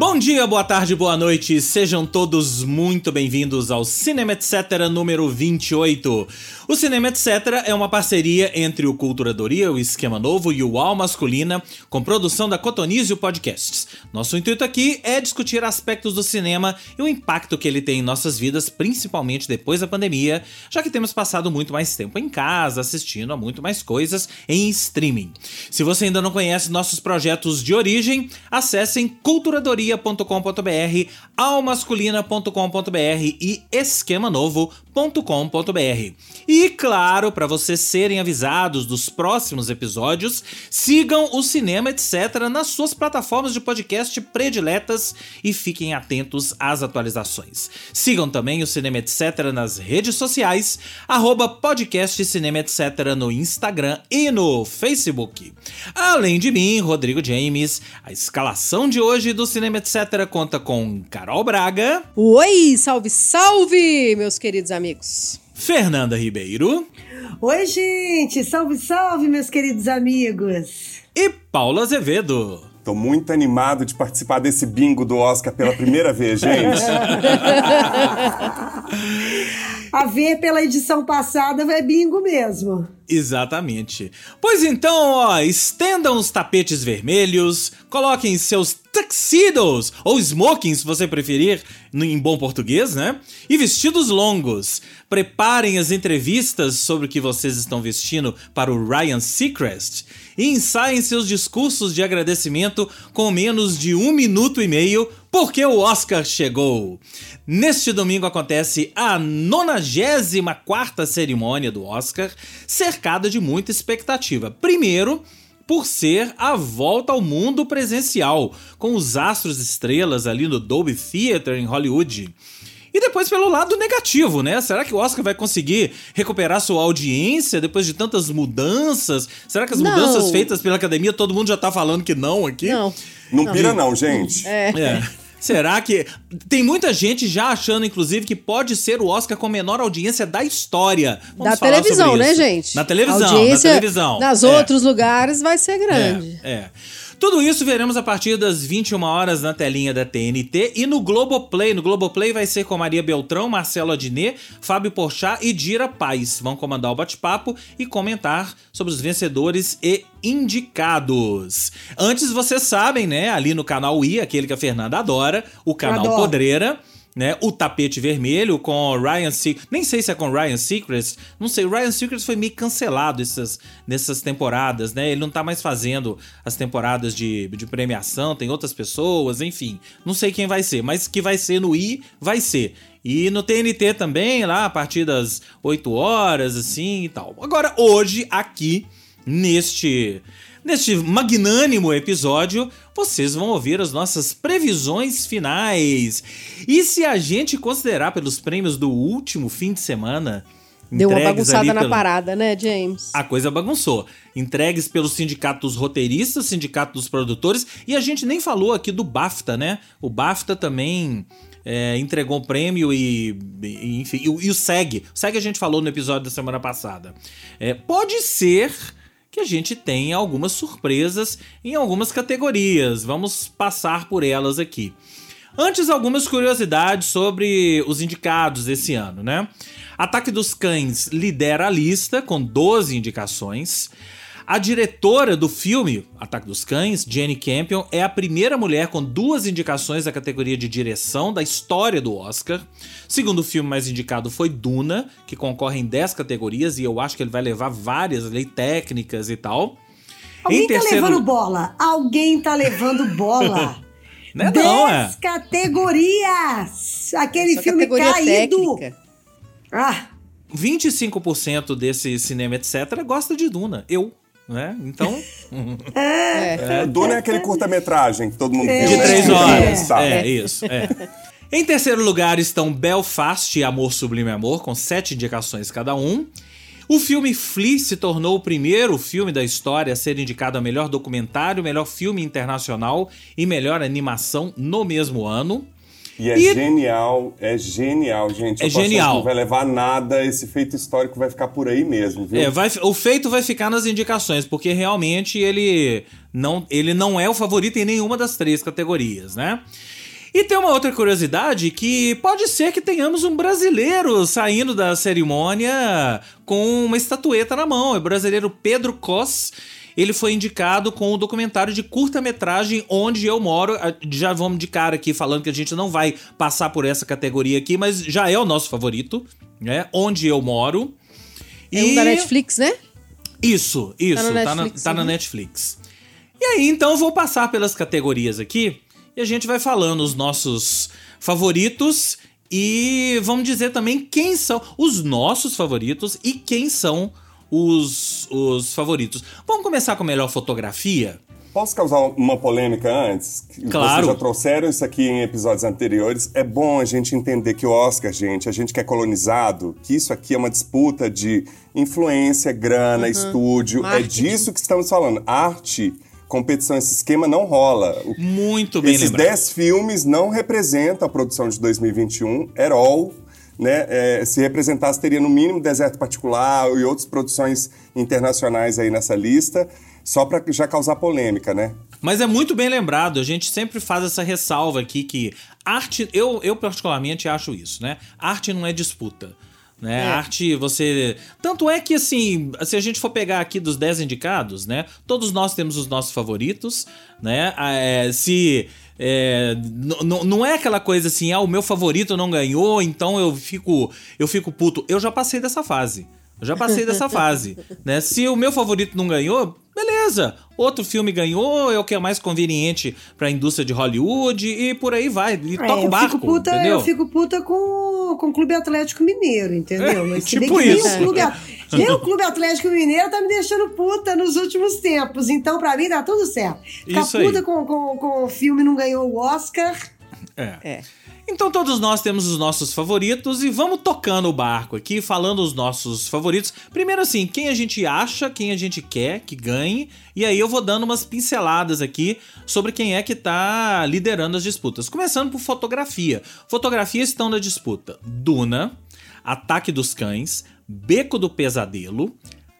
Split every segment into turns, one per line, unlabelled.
Bom dia, boa tarde, boa noite, sejam todos muito bem-vindos ao Cinema Etc. número 28. O Cinema Etc. é uma parceria entre o Culturadoria, o Esquema Novo e o Al Masculina, com produção da Cotonizio Podcasts. Nosso intuito aqui é discutir aspectos do cinema e o impacto que ele tem em nossas vidas, principalmente depois da pandemia, já que temos passado muito mais tempo em casa, assistindo a muito mais coisas em streaming. Se você ainda não conhece nossos projetos de origem, acessem culturadoria culturadoria.com.br, almasculina.com.br e esquemanovo.com.br. E claro, para vocês serem avisados dos próximos episódios, sigam o Cinema Etc nas suas plataformas de podcast prediletas e fiquem atentos às atualizações. Sigam também o Cinema Etc nas redes sociais, arroba podcast Cinema Etc no Instagram e no Facebook. Além de mim, Rodrigo James, a escalação de hoje do Cinema etc. conta com Carol Braga.
Oi, salve, salve, meus queridos amigos.
Fernanda Ribeiro.
Oi, gente, salve, salve, meus queridos amigos.
E Paula Azevedo.
Tô muito animado de participar desse bingo do Oscar pela primeira vez, gente.
A ver pela edição passada é bingo mesmo.
Exatamente. Pois então, ó, estendam os tapetes vermelhos, coloquem seus tuxedos, ou smoking se você preferir, em bom português, né? E vestidos longos. Preparem as entrevistas sobre o que vocês estão vestindo para o Ryan Seacrest e ensaiem seus discursos de agradecimento com menos de um minuto e meio, porque o Oscar chegou. Neste domingo acontece a 94 cerimônia do Oscar, cercada de muita expectativa. Primeiro, por ser a volta ao mundo presencial, com os astros estrelas ali no Dolby Theatre em Hollywood. E depois pelo lado negativo, né? Será que o Oscar vai conseguir recuperar sua audiência depois de tantas mudanças? Será que as não. mudanças feitas pela academia, todo mundo já tá falando que não aqui?
Não.
Não, não pira não, gente.
É. é. Será que. Tem muita gente já achando, inclusive, que pode ser o Oscar com menor audiência da história.
Vamos da televisão, né, gente?
Na televisão, audiência na televisão.
Nas é. outros lugares vai ser grande.
É. é. Tudo isso veremos a partir das 21 horas na telinha da TNT e no Globoplay. No Globoplay vai ser com Maria Beltrão, Marcelo Adnet, Fábio Porchat e Dira Paz. Vão comandar o bate-papo e comentar sobre os vencedores e indicados. Antes, vocês sabem, né, ali no canal I, aquele que a Fernanda adora, o canal. Podreira né? O tapete vermelho com Ryan Seacrest. Nem sei se é com Ryan Seacrest. Não sei, o Ryan Seacrest foi meio cancelado essas, nessas temporadas, né? Ele não tá mais fazendo as temporadas de, de premiação, tem outras pessoas, enfim. Não sei quem vai ser, mas que vai ser no I, vai ser. E no TNT também, lá a partir das 8 horas, assim e tal. Agora, hoje, aqui, neste Neste magnânimo episódio, vocês vão ouvir as nossas previsões finais. E se a gente considerar pelos prêmios do último fim de semana,
Deu uma bagunçada na parada, né, James?
A coisa bagunçou. Entregues pelo sindicato dos roteiristas, sindicato dos produtores, e a gente nem falou aqui do BAFTA, né? O BAFTA também é, entregou o prêmio e, e enfim, e, e, o SEG. O SEG a gente falou no episódio da semana passada. É, pode ser que a gente tem algumas surpresas em algumas categorias. Vamos passar por elas aqui. Antes, algumas curiosidades sobre os indicados desse ano, né? Ataque dos Cães lidera a lista com 12 indicações. A diretora do filme Ataque dos Cães, Jenny Campion, é a primeira mulher com duas indicações da categoria de direção da história do Oscar. Segundo filme mais indicado foi Duna, que concorre em 10 categorias e eu acho que ele vai levar várias leis técnicas e tal.
Alguém tá terceiro... levando bola. Alguém tá levando bola.
Não é não,
é. categorias! Aquele Essa filme caído. Técnica.
Ah. 25% desse cinema, etc., gosta de Duna. Eu né? Então.
é. é. Duna é aquele curta-metragem que todo mundo é.
viu. De três horas. É, é isso. É. Em terceiro lugar estão Belfast e Amor Sublime Amor, com sete indicações cada um. O filme Flea se tornou o primeiro filme da história a ser indicado a melhor documentário, melhor filme internacional e melhor animação no mesmo ano.
E é e... genial, é genial, gente.
É genial.
Não vai levar nada, esse feito histórico vai ficar por aí mesmo, viu?
É, vai, o feito vai ficar nas indicações, porque realmente ele não, ele não é o favorito em nenhuma das três categorias, né? E tem uma outra curiosidade que pode ser que tenhamos um brasileiro saindo da cerimônia com uma estatueta na mão. É o brasileiro Pedro Cos. Ele foi indicado com o documentário de curta-metragem Onde Eu Moro. Já vamos de cara aqui falando que a gente não vai passar por essa categoria aqui, mas já é o nosso favorito, né? Onde Eu Moro.
É e... um da Netflix, né?
Isso, isso. Tá, Netflix, tá, na, tá na Netflix. E aí, então, eu vou passar pelas categorias aqui e a gente vai falando os nossos favoritos e vamos dizer também quem são os nossos favoritos e quem são os, os favoritos. Vamos começar com a melhor fotografia?
Posso causar uma polêmica antes?
Claro.
Vocês já trouxeram isso aqui em episódios anteriores. É bom a gente entender que o Oscar, gente, a gente que é colonizado, que isso aqui é uma disputa de influência, grana, uhum. estúdio. É Marketing. É disso que estamos falando. Arte competição, esse esquema não rola.
Muito bem
Esses 10 filmes não representam a produção de 2021 at all. Né? É, se representasse, teria no mínimo Deserto Particular e outras produções internacionais aí nessa lista, só para já causar polêmica, né?
Mas é muito bem lembrado, a gente sempre faz essa ressalva aqui que arte, eu, eu particularmente acho isso, né? Arte não é disputa. Né? É. Arte, você. Tanto é que, assim, se a gente for pegar aqui dos 10 indicados, né? Todos nós temos os nossos favoritos, né? Ah, é, se. É, não é aquela coisa assim, ah, o meu favorito não ganhou, então eu fico, eu fico puto. Eu já passei dessa fase. Eu já passei dessa fase, né? Se o meu favorito não ganhou, beleza. Outro filme ganhou, é o que é mais conveniente para a indústria de Hollywood e por aí vai. E é, toca o barco,
fico puta,
entendeu?
Eu fico puta com, com o Clube Atlético Mineiro, entendeu?
Mas tipo isso.
Nem o, Clube, nem o Clube Atlético Mineiro tá me deixando puta nos últimos tempos. Então, para mim, tá tudo certo. Ficar puta com, com, com o filme não ganhou o Oscar.
É. é. Então todos nós temos os nossos favoritos e vamos tocando o barco aqui, falando os nossos favoritos. Primeiro assim, quem a gente acha, quem a gente quer que ganhe, e aí eu vou dando umas pinceladas aqui sobre quem é que tá liderando as disputas. Começando por fotografia. Fotografia estão na disputa: Duna, Ataque dos Cães, Beco do Pesadelo,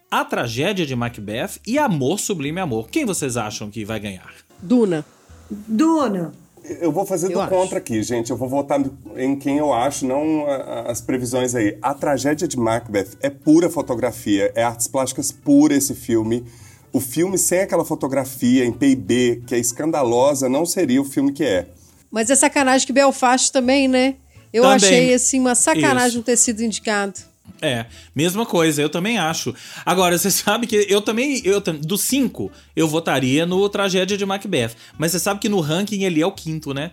A Tragédia de Macbeth e Amor Sublime Amor. Quem vocês acham que vai ganhar?
Duna.
Duna.
Eu vou fazer eu do contra aqui, gente. Eu vou votar em quem eu acho, não as previsões aí. A tragédia de Macbeth é pura fotografia, é artes plásticas pura esse filme. O filme sem aquela fotografia em PIB, que é escandalosa, não seria o filme que é.
Mas é sacanagem que Belfast também, né? Eu também. achei, assim, uma sacanagem Isso. não ter sido indicado.
É, mesma coisa, eu também acho. Agora, você sabe que eu também, eu do 5, eu votaria no Tragédia de Macbeth. Mas você sabe que no ranking ele é o quinto, né?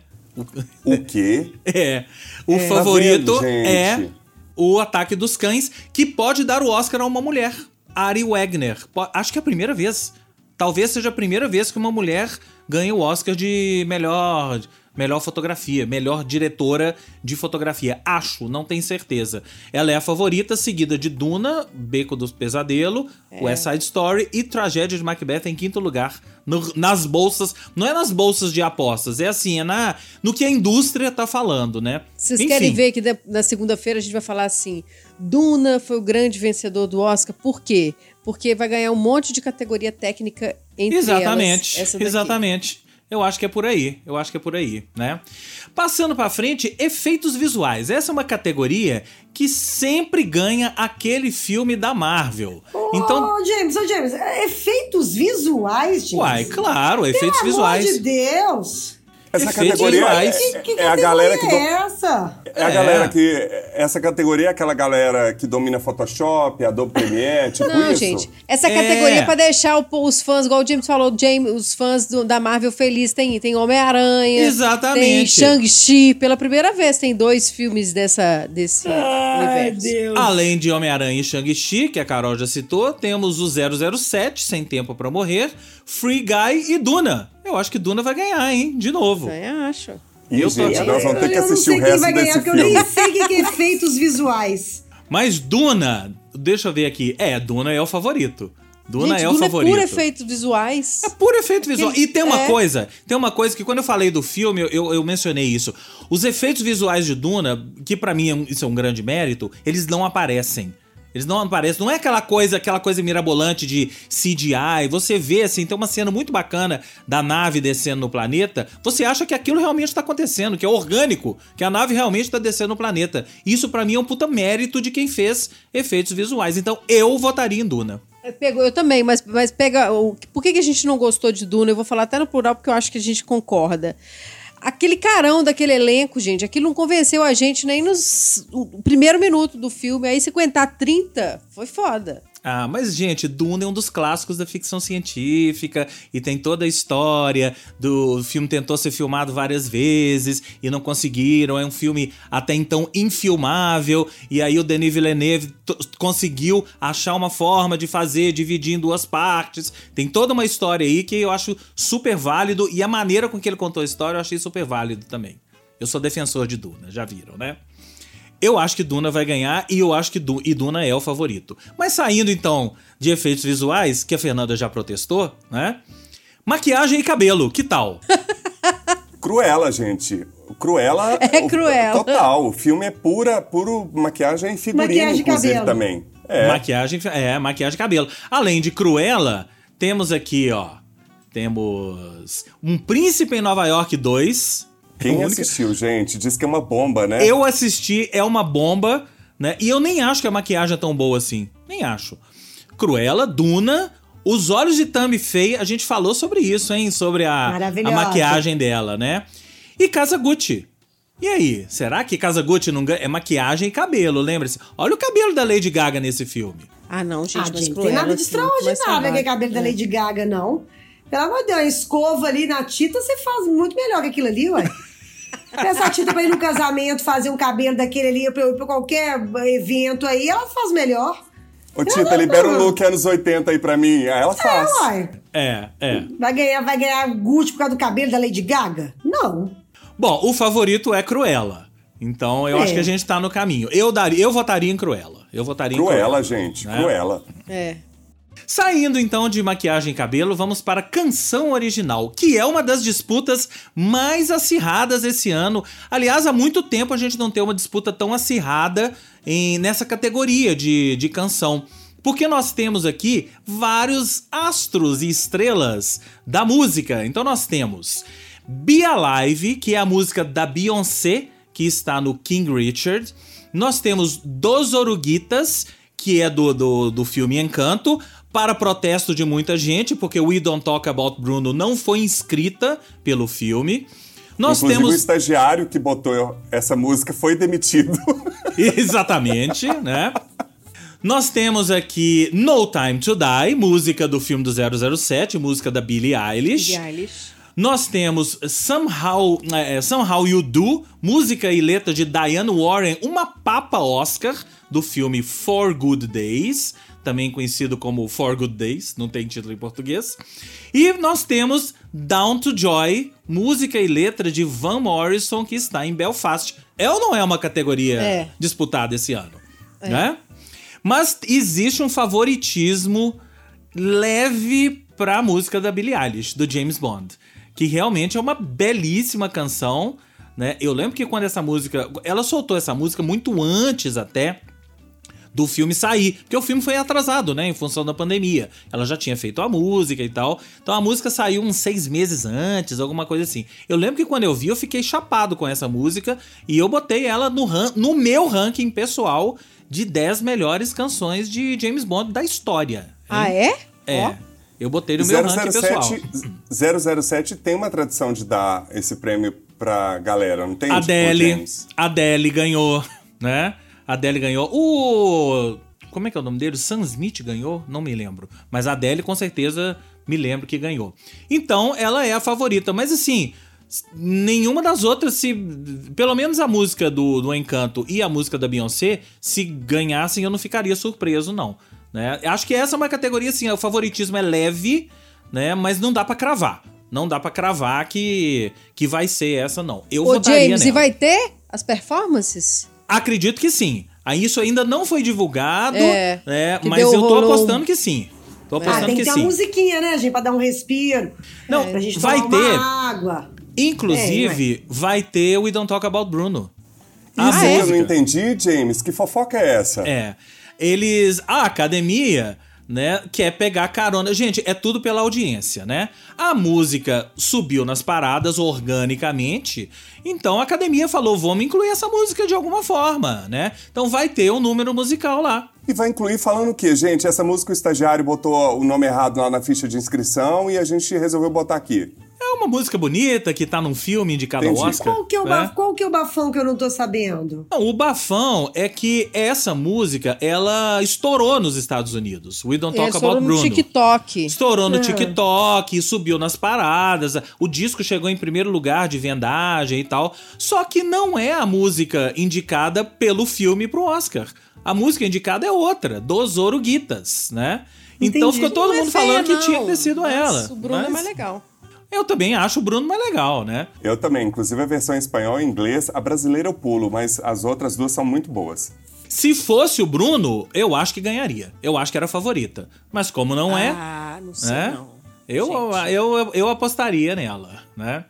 O quê?
é. O é. favorito tá vendo, é o Ataque dos Cães, que pode dar o Oscar a uma mulher. Ari Wegner. Acho que é a primeira vez. Talvez seja a primeira vez que uma mulher ganha o Oscar de melhor melhor fotografia, melhor diretora de fotografia. Acho, não tenho certeza. Ela é a favorita, seguida de Duna, Beco do Pesadelo, é. West Side Story e Tragédia de Macbeth em quinto lugar. No, nas bolsas, não é nas bolsas de apostas, é assim, é na, no que a indústria tá falando, né?
Vocês Enfim. querem ver que na segunda-feira a gente vai falar assim: Duna foi o grande vencedor do Oscar, por quê? Porque vai ganhar um monte de categoria técnica entre
exatamente,
elas.
Exatamente. Eu acho que é por aí, eu acho que é por aí, né? Passando para frente, efeitos visuais. Essa é uma categoria que sempre ganha aquele filme da Marvel.
Oh, então, James, oh James, efeitos visuais, James.
Uai, claro, efeitos
Pelo
visuais.
Pelo amor de Deus.
Essa categoria é,
que, que é a galera que é essa?
É a galera que essa categoria é aquela galera que domina Photoshop, Adobe Premiere, tipo
Não,
isso.
gente, essa categoria é para deixar os fãs, igual o James falou, James, os fãs do, da Marvel feliz tem tem Homem-Aranha,
Exatamente.
Tem Shang-Chi, pela primeira vez tem dois filmes dessa desse Ai, universo. Deus.
Além de Homem-Aranha e Shang-Chi, que a Carol já citou, temos o 007, Sem Tempo para Morrer, Free Guy e Duna. Eu acho que Duna vai ganhar, hein? De novo.
Eu acho.
E, eu gente, nós vamos ter que assistir o resto
vai
ganhar,
desse filme. Eu nem sei o que é efeitos visuais.
Mas Duna, deixa eu ver aqui. É, Duna é o favorito. Duna
Gente,
é o
Duna
favorito.
É puro efeitos visuais.
É puro efeito visual. E tem uma
é.
coisa, tem uma coisa que quando eu falei do filme, eu, eu, eu mencionei isso. Os efeitos visuais de Duna, que para mim é um, isso é um grande mérito, eles não aparecem. Eles não aparecem. Não é aquela coisa, aquela coisa mirabolante de CGI. Você vê, assim, tem uma cena muito bacana da nave descendo no planeta. Você acha que aquilo realmente tá acontecendo, que é orgânico, que a nave realmente tá descendo no planeta. Isso para mim é um puta mérito de quem fez efeitos visuais. Então eu votaria em Duna.
Pegou, eu também, mas, mas pega. O, por que, que a gente não gostou de Duna? Eu vou falar até no plural porque eu acho que a gente concorda. Aquele carão daquele elenco, gente, aquilo não convenceu a gente nem nos o primeiro minuto do filme. Aí se aguentar 30, foi foda.
Ah, mas, gente, Duna é um dos clássicos da ficção científica e tem toda a história do filme tentou ser filmado várias vezes e não conseguiram. É um filme até então infilmável. E aí o Denis Villeneuve conseguiu achar uma forma de fazer, dividir em duas partes. Tem toda uma história aí que eu acho super válido e a maneira com que ele contou a história eu achei super válido também. Eu sou defensor de Duna, já viram, né? Eu acho que Duna vai ganhar e eu acho que du e Duna é o favorito. Mas saindo então de efeitos visuais, que a Fernanda já protestou, né? Maquiagem e cabelo, que tal?
Cruela, gente. Cruela.
É cruela.
Total. O filme é pura, puro maquiagem e figurino,
Maquiagem e
inclusive,
cabelo.
também. É.
Maquiagem, é, maquiagem e cabelo. Além de Cruella, temos aqui, ó. Temos Um Príncipe em Nova York 2.
Quem
única-
assistiu, gente, diz que é uma bomba, né?
Eu assisti, é uma bomba, né? E eu nem acho que a maquiagem é tão boa assim. Nem acho. Cruella, Duna, Os Olhos de Tammy Faye, a gente falou sobre isso, hein? Sobre a, a maquiagem dela, né? E Casa Gucci. E aí, será que Casa Gucci não ganha? É maquiagem e cabelo, lembre-se. Olha o cabelo da Lady Gaga nesse filme.
Ah, não, gente,
Ah,
mas
gente,
Cruella,
tem nada de
assim,
extraordinário aquele
trabalho.
cabelo da
É.
Lady Gaga, não. Pelo amor de Deus, a escova ali na tinta, você faz muito melhor que aquilo ali, ué. Essa tinta pra ir no casamento, fazer um cabelo daquele ali pra, pra qualquer evento aí, ela faz melhor.
Ô, Tita, libera um look anos 80 aí pra mim. Aí ela
É,
faz.
uai.
É, é.
Vai ganhar, vai ganhar Gucci por causa do cabelo da Lady Gaga? Não.
Bom, o favorito é Cruella. Então eu
É.
acho que a gente tá no caminho. Eu daria, eu votaria em Cruella. Eu votaria em
Cruela, gente.
né?
Cruela.
É.
Saindo então de maquiagem e cabelo, vamos para canção original, que é uma das disputas mais acirradas esse ano. Aliás, há muito tempo a gente não tem uma disputa tão acirrada em, nessa categoria de, de canção. Porque nós temos aqui vários astros e estrelas da música. Então nós temos Be Alive, que é a música da Beyoncé, que está no King Richard. Nós temos Dos Oruguitas, que é do, do, do filme Encanto, para protesto de muita gente, porque We Don't Talk About Bruno não foi inscrita pelo filme. Nós
Inclusive, o
temos.
estagiário que botou essa música foi demitido.
Exatamente, né? Nós temos aqui No Time to Die, música do filme do 007, música da Billie Eilish.
Billie Eilish.
Nós temos Somehow, é, Somehow You Do, música e letra de Diane Warren, uma papa Oscar do filme Four Good Days, também conhecido como Four Good Days, não tem título em português. E nós temos Down to Joy, música e letra de Van Morrison, que está em Belfast. É ou não é uma categoria
É.
disputada esse ano? Né? Mas existe um favoritismo leve pra música da Billie Eilish, do James Bond, que realmente é uma belíssima canção, né? Eu lembro que quando essa música, ela soltou essa música muito antes até do filme sair, porque o filme foi atrasado, né, em função da pandemia. Ela já tinha feito a música e tal, então a música saiu uns seis meses antes, alguma coisa assim. Eu lembro que quando eu vi, eu fiquei chapado com essa música e eu botei ela no, ran- no meu ranking pessoal de 10 melhores canções de James Bond da história. hein?
Ah, é?
É.
Ó.
Eu botei no meu ranking pessoal.
007, 007 tem uma tradição de dar esse prêmio pra galera, não tem? Tipo,
Adele,
James?
Adele ganhou, né? Adele ganhou. O. Como é que é o nome dele? O Sam Smith ganhou? Não me lembro. Mas a Adele com certeza me lembro que ganhou. Então ela é a favorita. Mas assim, nenhuma das outras, se. Pelo menos a música do, do Encanto e a música da Beyoncé, se ganhassem, eu não ficaria surpreso, não. Né? Acho que essa é uma categoria assim, o favoritismo é leve, né? Mas não dá pra cravar. Não dá pra cravar que, que vai ser essa, não. Eu
Ô,
votaria
James, e
nela.
vai ter as performances?
Acredito que sim. Aí isso ainda não foi divulgado,
É,
né? Mas eu tô
rolou
apostando que sim. Tô apostando
ah, tem que,
que
ter
sim.
uma musiquinha, né, gente? Pra dar um respiro.
Não,
pra gente
vai
tomar
ter.
uma água.
Inclusive, vai ter o We Don't Talk About Bruno. A
Isso
Ah, é?
eu não entendi, James. Que fofoca é essa?
É. Eles. A academia, né, quer pegar carona. Gente, é tudo pela audiência, né? A música subiu nas paradas organicamente. Então a academia falou: vamos incluir essa música de alguma forma, né? Então vai ter um número musical lá.
E vai incluir falando o quê, gente? Essa música o estagiário botou o nome errado lá na ficha de inscrição e a gente resolveu botar aqui.
É uma música bonita que tá num filme indicado ao
Entendi.
Oscar.
Qual que, é o
né?
baf- qual que é o bafão que eu não tô sabendo?
Não, o bafão é que essa música, ela estourou nos Estados Unidos. We Don't
É,
Talk
estourou
About
no
Bruno.
TikTok.
Estourou no
Ah.
TikTok, subiu nas paradas. O disco chegou em primeiro lugar de vendagem e tal. Só que não é a música indicada pelo filme pro Oscar. A música indicada é outra, dos Oruguitas, né? Então
Entendi.
ficou todo
Não é
mundo
feia,
falando que
não,
tinha que ter sido
mas
ela.
O Bruno é
Mas
mais legal.
Eu também acho o Bruno mais legal, né?
Eu também, inclusive a versão em espanhol e inglês, a brasileira eu pulo, mas as outras duas são muito boas.
Se fosse o Bruno, eu acho que ganharia. Eu acho que era a favorita. Mas como não é,
Ah, não sei
né?
não.
Eu, eu, eu, eu apostaria nela, né?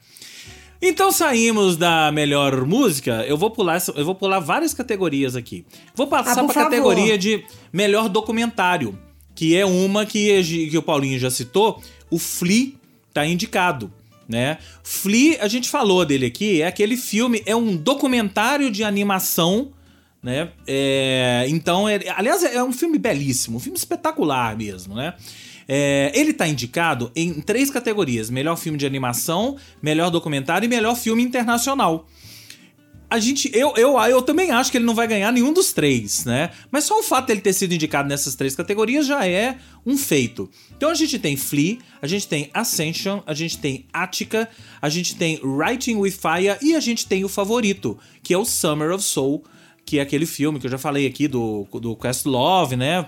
Então saímos da melhor música. Eu vou pular, eu vou pular várias categorias aqui. Vou passar
Ah,
para
favor.
categoria de melhor documentário, que é uma que, que o Paulinho já citou. O Flea tá indicado, né? Flea, a gente falou dele aqui, é aquele filme, é um documentário de animação né? É, então, é- aliás, é um filme belíssimo, um filme espetacular mesmo, né? É, ele tá indicado em três categorias: melhor filme de animação, melhor documentário e melhor filme internacional. A gente, eu, eu, eu também acho que ele não vai ganhar nenhum dos três, né? Mas só o fato dele ter sido indicado nessas três categorias já é um feito. Então a gente tem Flea, a gente tem Ascension, a gente tem Attica, a gente tem Writing with Fire e a gente tem o favorito, que é o Summer of Soul, que é aquele filme que eu já falei aqui do, do Quest Love, né?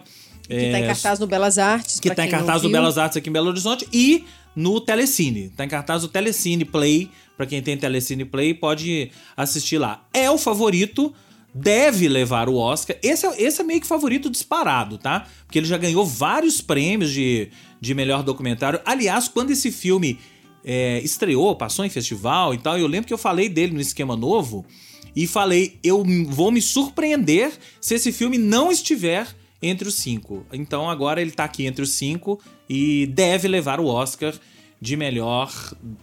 Que tá em cartaz no Belas Artes.
que tá em cartaz
viu.
Belas Artes aqui em Belo Horizonte e no Telecine. Tá em cartaz do Telecine Play. Pra quem tem Telecine Play, pode assistir lá. É o favorito, deve levar o Oscar. Esse é, esse é meio que favorito disparado, tá? Porque ele já ganhou vários prêmios de, de melhor documentário. Aliás, quando esse filme é, estreou, passou em festival e tal, eu lembro que eu falei dele no Esquema Novo e falei, eu vou me surpreender se esse filme não estiver entre os cinco. Então agora ele tá aqui entre os cinco e deve levar o Oscar de melhor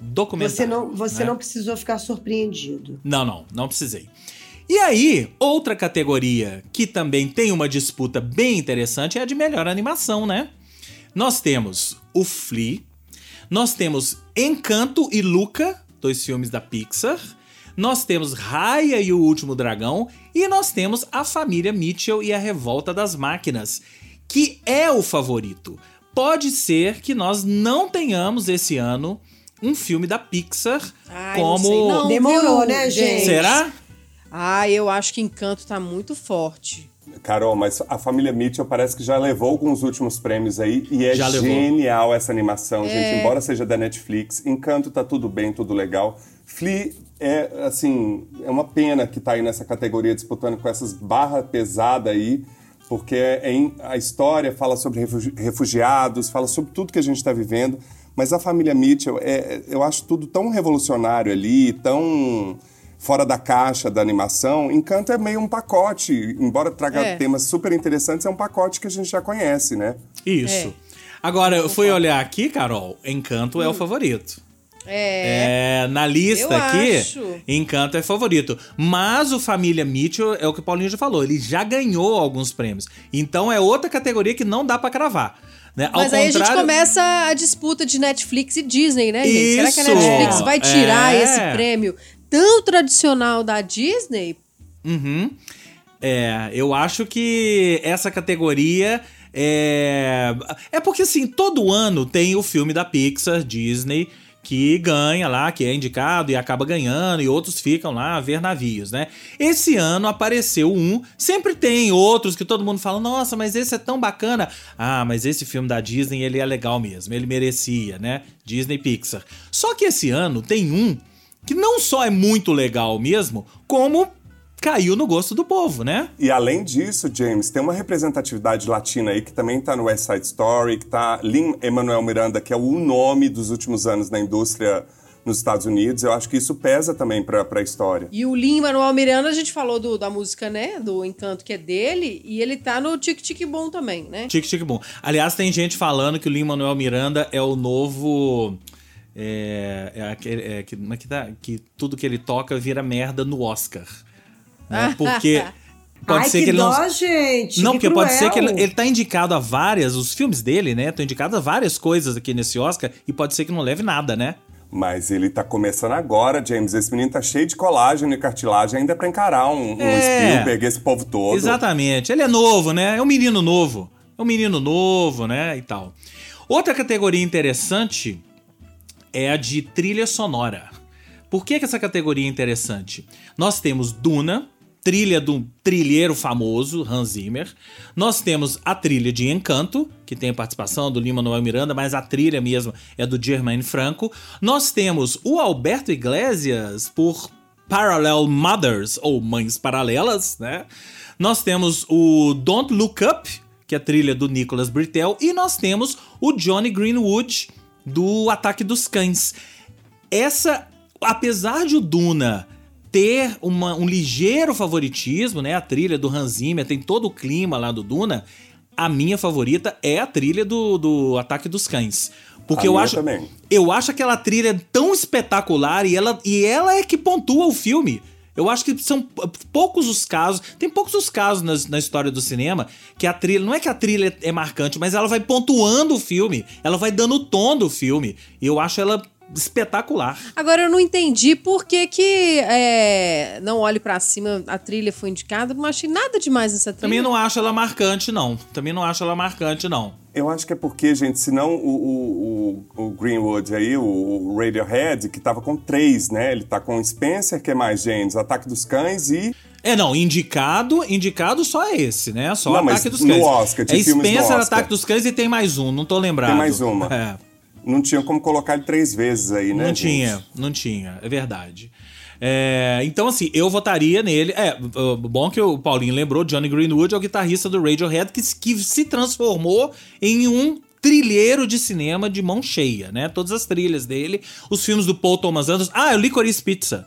documentário.
Você não, você
né?
não precisou ficar surpreendido.
Não, não, não precisei. E aí, outra categoria que também tem uma disputa bem interessante é a de melhor animação, né? Nós temos o Flea, nós temos Encanto e Luca, dois filmes da Pixar. Nós temos Raya e o Último Dragão e nós temos A Família Mitchell e a Revolta das Máquinas, que é o favorito. Pode ser que nós não tenhamos esse ano um filme da Pixar
Ai,
como
não sei não,
Demorou,
viu,
né, gente?
Será?
Ah, eu acho que Encanto tá muito forte.
Carol, mas a família Mitchell parece que já levou alguns últimos prêmios aí e é
Já levou.
genial essa animação,
É.
gente. Embora seja da Netflix, Encanto tá tudo bem, tudo legal. Flea é, assim, é uma pena que tá aí nessa categoria disputando com essas barras pesadas aí, porque é em- a história fala sobre refugi- refugiados, fala sobre tudo que a gente está vivendo, mas a família Mitchell, é, eu acho tudo tão revolucionário ali, tão fora da caixa da animação. Encanto é meio um pacote, embora traga
É.
temas super interessantes, é um pacote que a gente já conhece, né?
Isso.
É.
Agora, eu fui olhar aqui, Carol, Encanto é o favorito.
É.
É, na lista aqui,
acho.
Encanto é favorito. Mas o Família Mitchell é o que o Paulinho já falou, ele já ganhou alguns prêmios. Então é outra categoria que não dá pra cravar. Né?
Mas
Ao
aí a gente começa a disputa de Netflix e Disney, né, gente? Será que a
Isso!
Netflix vai tirar
É.
esse prêmio tão tradicional da Disney?
Uhum. É, eu acho que essa categoria é. É porque assim, todo ano tem o filme da Pixar, Disney, que ganha lá, que é indicado e acaba ganhando, e outros ficam lá a ver navios, né? Esse ano apareceu um, sempre tem outros que todo mundo fala, nossa, mas esse é tão bacana. Ah, mas esse filme da Disney, ele é legal mesmo, ele merecia, né? Disney Pixar. Só que esse ano tem um que não só é muito legal mesmo, como caiu no gosto do povo, né?
E além disso, James, tem uma representatividade latina aí que também tá no West Side Story, que tá Lin Emanuel Miranda, que é o nome dos últimos anos na indústria nos Estados Unidos. Eu acho que isso pesa também pra, pra história.
E o Lin Manuel Miranda, a gente falou do, da música, né? Do Encanto, que é dele, e ele tá no Tic Tic Boom também, né?
Tic Tic Boom. Aliás, tem gente falando que o Lin Manuel Miranda é o novo. É, é aquele, é, que, como é que, tá? que tudo que ele toca vira merda no Oscar. Né? Porque. Pode
Ai,
ser
que,
que ele não.
dó, gente.
Não,
que
porque pode ser que ele,
cruel.
ele tá indicado a várias, os filmes dele, né? Estão indicados a várias coisas aqui nesse Oscar e pode ser que não leve nada, né?
Mas ele tá começando agora, James. Esse menino tá cheio de colágeno e cartilagem ainda pra encarar um, um
É.
Spielberg, esse povo todo.
Exatamente. Ele é novo, né? É um menino novo. É um menino novo, né? E tal. Outra categoria interessante é a de trilha sonora. Por que, que essa categoria é interessante? Nós temos Duna, trilha do trilheiro famoso, Hans Zimmer. Nós temos a trilha de Encanto, que tem a participação do Lima Manuel Miranda, mas a trilha mesmo é do Germaine Franco. Nós temos o Alberto Iglesias por Parallel Mothers, ou Mães Paralelas, né? Nós temos o Don't Look Up, que é a trilha do Nicholas Britell, e nós temos o Johnny Greenwood do Ataque dos Cães. Essa, apesar de o Duna ter uma- um ligeiro favoritismo, né? A trilha do Hans Zimmer tem todo o clima lá do Duna. A minha favorita é a trilha do, do Ataque dos Cães. Porque
A
eu acho,
também.
eu acho aquela trilha tão espetacular e ela, e ela é que pontua o filme. Eu acho que são poucos os casos, tem poucos os casos nas- na, história do cinema que a trilha, não é que a trilha é marcante, mas ela vai pontuando o filme, ela vai dando o tom do filme. E eu acho ela espetacular.
Agora eu não entendi por que que é, Não Olhe Pra Cima, a trilha foi indicada, não achei nada demais nessa trilha.
Também não acho ela marcante, não. Também não acho ela marcante, não.
Eu acho que é porque, gente, senão o, o, o, o Greenwood aí, o, Radiohead, que tava com três, né? Ele tá com Spencer, que é mais James, Ataque dos Cães e
É, não, indicado, indicado só é esse, né? Só
Não,
Ataque dos
no
Cães.
Oscar, de
é
no
Spencer,
Oscar.
Ataque dos Cães e tem mais um, não tô lembrado.
tem mais uma.
É.
Não tinha como colocar ele três vezes aí, né?
Não
gente?
tinha, não tinha, é verdade. É, então, assim, eu votaria nele. É, bom que o Paulinho lembrou, Johnny Greenwood é o guitarrista do Radiohead que, que se transformou em um trilheiro de cinema de mão cheia, né? Todas as trilhas dele, os filmes do Paul Thomas Anderson. Ah, é o Licorice Pizza.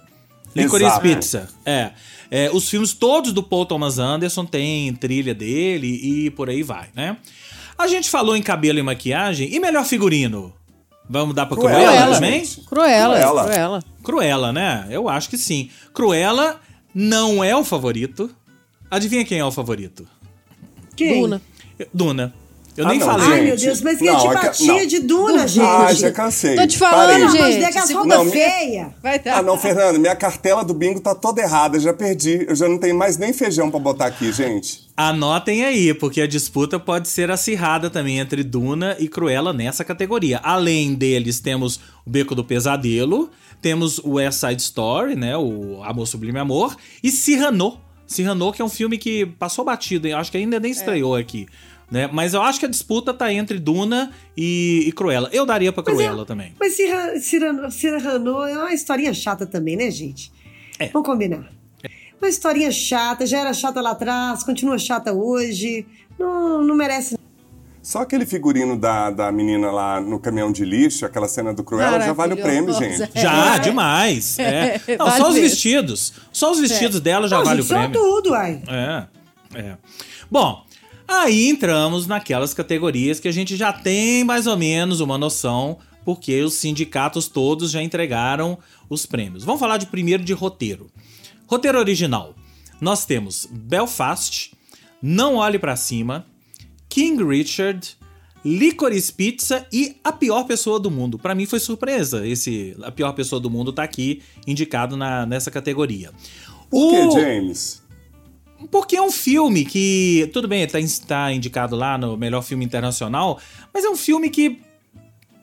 Licorice
Exato.
Pizza, é. É, Os filmes todos do Paul Thomas Anderson têm trilha dele e por aí vai, né? A gente falou em cabelo e maquiagem e melhor figurino. Vamos dar pra
Cruella,
Cruella, também?
gente.
Cruela,
Cruella.
Cruela.
Cruella, né? Eu acho que sim. Cruella não é o favorito. Adivinha quem é o favorito?
Quem?
Duna.
Duna. Eu
Ah,
nem
não,
falei.
Ai, meu Deus, mas que
não,
antipatia
é que-
de Duna, gente.
Ah, já cansei.
Tô te falando,
Parei.
Não, mas
gente,
é que a
segunda-
solda
Não,
feia.
Vai dar.
Ah, não, Fernando, minha cartela do bingo tá toda errada, já perdi. Eu já não tenho mais nem feijão pra botar aqui, gente.
Anotem aí, porque a disputa pode ser acirrada também entre Duna e Cruella nessa categoria. Além deles, temos o Beco do Pesadelo, temos o West Side Story, né? O Amor Sublime Amor, e Cyrano. Cyrano, que é um filme que passou batido, eu acho que ainda nem estreou aqui. Né? Mas eu acho que a disputa tá entre Duna e, e Cruella. Eu daria pra
Mas é-
Cruella também.
Mas Cira- Cyrano é uma historinha chata também, né, gente?
É.
Vamos combinar. Uma historinha chata, já era chata lá atrás, continua chata hoje. Não, não merece.
Só aquele figurino da, da menina lá no caminhão de lixo, aquela cena do Cruella, já vale o prêmio, gente.
Já,
É.
demais. É. Não,
Vale
só os vestidos. Só os vestidos dela já
Não,
vale
gente,
o prêmio.
Só tudo, ai.
É, é. Bom, aí entramos naquelas categorias que a gente já tem mais ou menos uma noção, porque os sindicatos todos já entregaram os prêmios. Vamos falar de primeiro de roteiro. Roteiro original. Nós temos Belfast, Não Olhe Pra Cima, King Richard, Licorice Pizza e A Pior Pessoa do Mundo. Pra mim foi surpresa esse A Pior Pessoa do Mundo tá aqui indicado na, nessa categoria.
Por
O-
que, James?
Porque é um filme que, tudo bem, tá, tá indicado lá no melhor filme internacional, mas é um filme que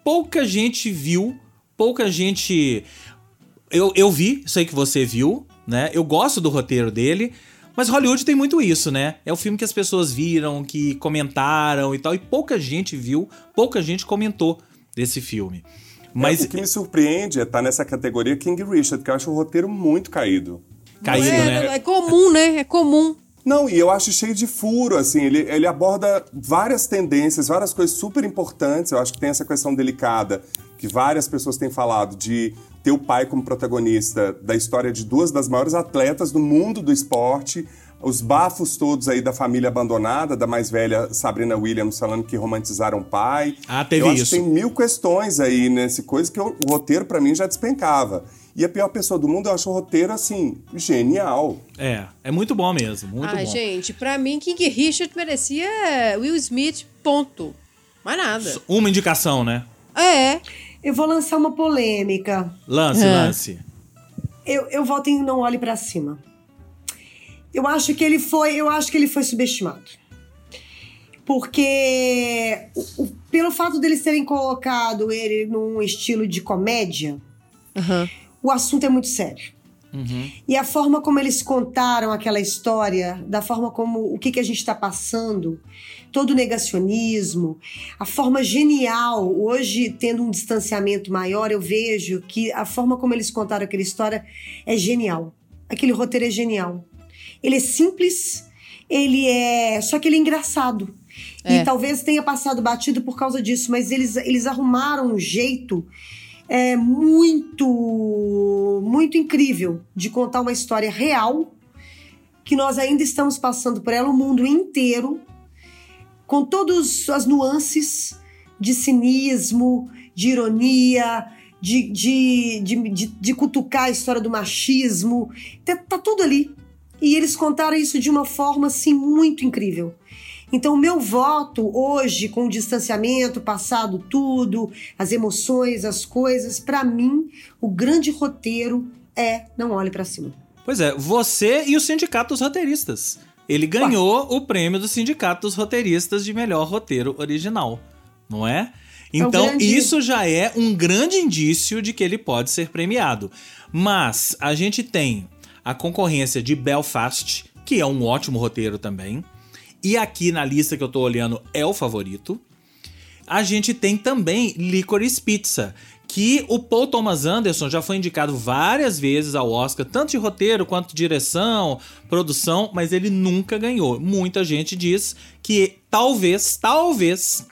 pouca gente viu, pouca gente. Eu, eu vi, sei que você viu, né? Eu gosto do roteiro dele, mas Hollywood tem muito isso, né? É o filme que as pessoas viram, que comentaram e tal, e pouca gente viu, pouca gente comentou desse filme. Mas
É, o que me surpreende é estar nessa categoria King Richard, que eu acho o roteiro muito caído.
Caído,
é,
né?
É comum, né? É comum.
Não, e eu acho cheio de furo, assim, ele, ele aborda várias tendências, várias coisas super importantes. Eu acho que tem essa questão delicada que várias pessoas têm falado de ter o pai como protagonista da história de duas das maiores atletas do mundo do esporte, os bafos todos aí da família abandonada, da mais velha Sabrina Williams falando que romantizaram o pai.
Ah, teve
Eu acho
isso.
que tem mil questões aí nesse coisa que o, o roteiro para mim já despencava. E a pior pessoa do mundo, eu acho o roteiro assim genial.
É, é muito bom mesmo, muito
ah,
bom.
gente, pra mim, King Richard merecia Will Smith, ponto. Mais nada.
Uma indicação, né?
É.
Eu vou lançar uma polêmica.
Lance,
É.
lance.
Eu, eu voto em Não Olhe Pra Cima. Eu acho que ele foi, eu acho que ele foi subestimado. Porque o- o- pelo fato deles terem colocado ele num estilo de comédia,
Aham.
O assunto é muito sério. E a forma como eles contaram aquela história, da forma como o que, que a gente está passando, todo o negacionismo, a forma genial. Hoje, tendo um distanciamento maior, eu vejo que a forma como eles contaram aquela história é genial. Aquele roteiro é genial. Ele é simples, ele é. Só que ele é engraçado.
É.
E talvez tenha passado batido por causa disso, mas eles, eles arrumaram um jeito é, muito, muito incrível de contar uma história real que nós ainda estamos passando por ela, o mundo inteiro, com todas as nuances de cinismo, de ironia, de, de, de, de, cutucar a história do machismo. Tá, tá tudo ali. E eles contaram isso de uma forma assim muito incrível. Então, o meu voto hoje, com o distanciamento, passado tudo, as emoções, as coisas, pra mim, o grande roteiro é Não Olhe Pra Cima.
Pois é, você e o Sindicato dos Roteiristas. Ele ganhou o prêmio do Sindicato dos Roteiristas de melhor roteiro original, não é? Então,
grande-
isso já é um grande indício de que ele pode ser premiado. Mas a gente tem a concorrência de Belfast, que é um ótimo roteiro também. E aqui na lista que eu tô olhando é o favorito. A gente tem também Licorice Pizza, que o Paul Thomas Anderson já foi indicado várias vezes ao Oscar, tanto de roteiro quanto de direção, produção, mas ele nunca ganhou. Muita gente diz que talvez, talvez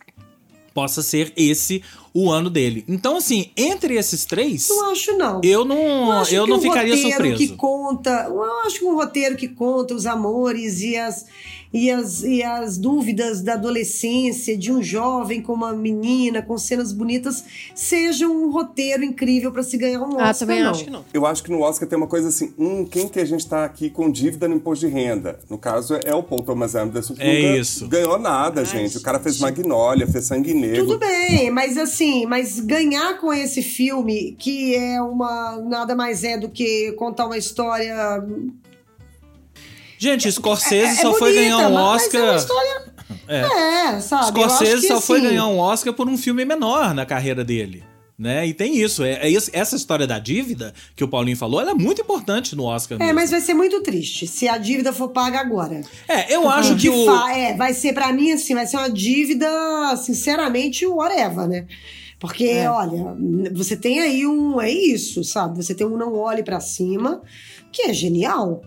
possa ser esse o ano dele. Então, assim, entre esses três,
Não acho, não.
eu não,
acho
eu
que
não
um
ficaria
roteiro
surpreso.
que conta, eu acho que um roteiro que conta os amores e as, e as, e as dúvidas da adolescência de um jovem com uma menina, com cenas bonitas, seja um roteiro incrível para se ganhar um Oscar.
Ah, também
não.
acho que não.
Eu acho que no Oscar tem uma coisa assim, hum, quem que a gente tá aqui com dívida no imposto de renda? No caso, é o Paul Thomas Anderson, que
É
nunca
isso.
ganhou nada, gente. O cara fez Magnolia, fez Sangue Negro.
Tudo bem, mas assim, mas ganhar com esse filme, que é uma. nada mais é do que contar uma história.
Gente, Scorsese
é
só foi
bonita,
ganhar um
mas
Oscar.
É uma história. É, sabe? Eu acho
Scorsese só foi ganhar um Oscar por um filme menor na carreira dele. Né? E tem isso, é, é isso- essa história da dívida que o Paulinho falou, ela é muito importante no Oscar.
É,
mesmo.
mas vai ser muito triste se a dívida for paga agora.
É, eu acho
De
que o.
é, vai ser pra mim assim, vai ser uma dívida, sinceramente, whatever, né? Porque,
É.
olha, você tem aí um. É isso, sabe? Você tem um Não Olhe Pra Cima, que é genial.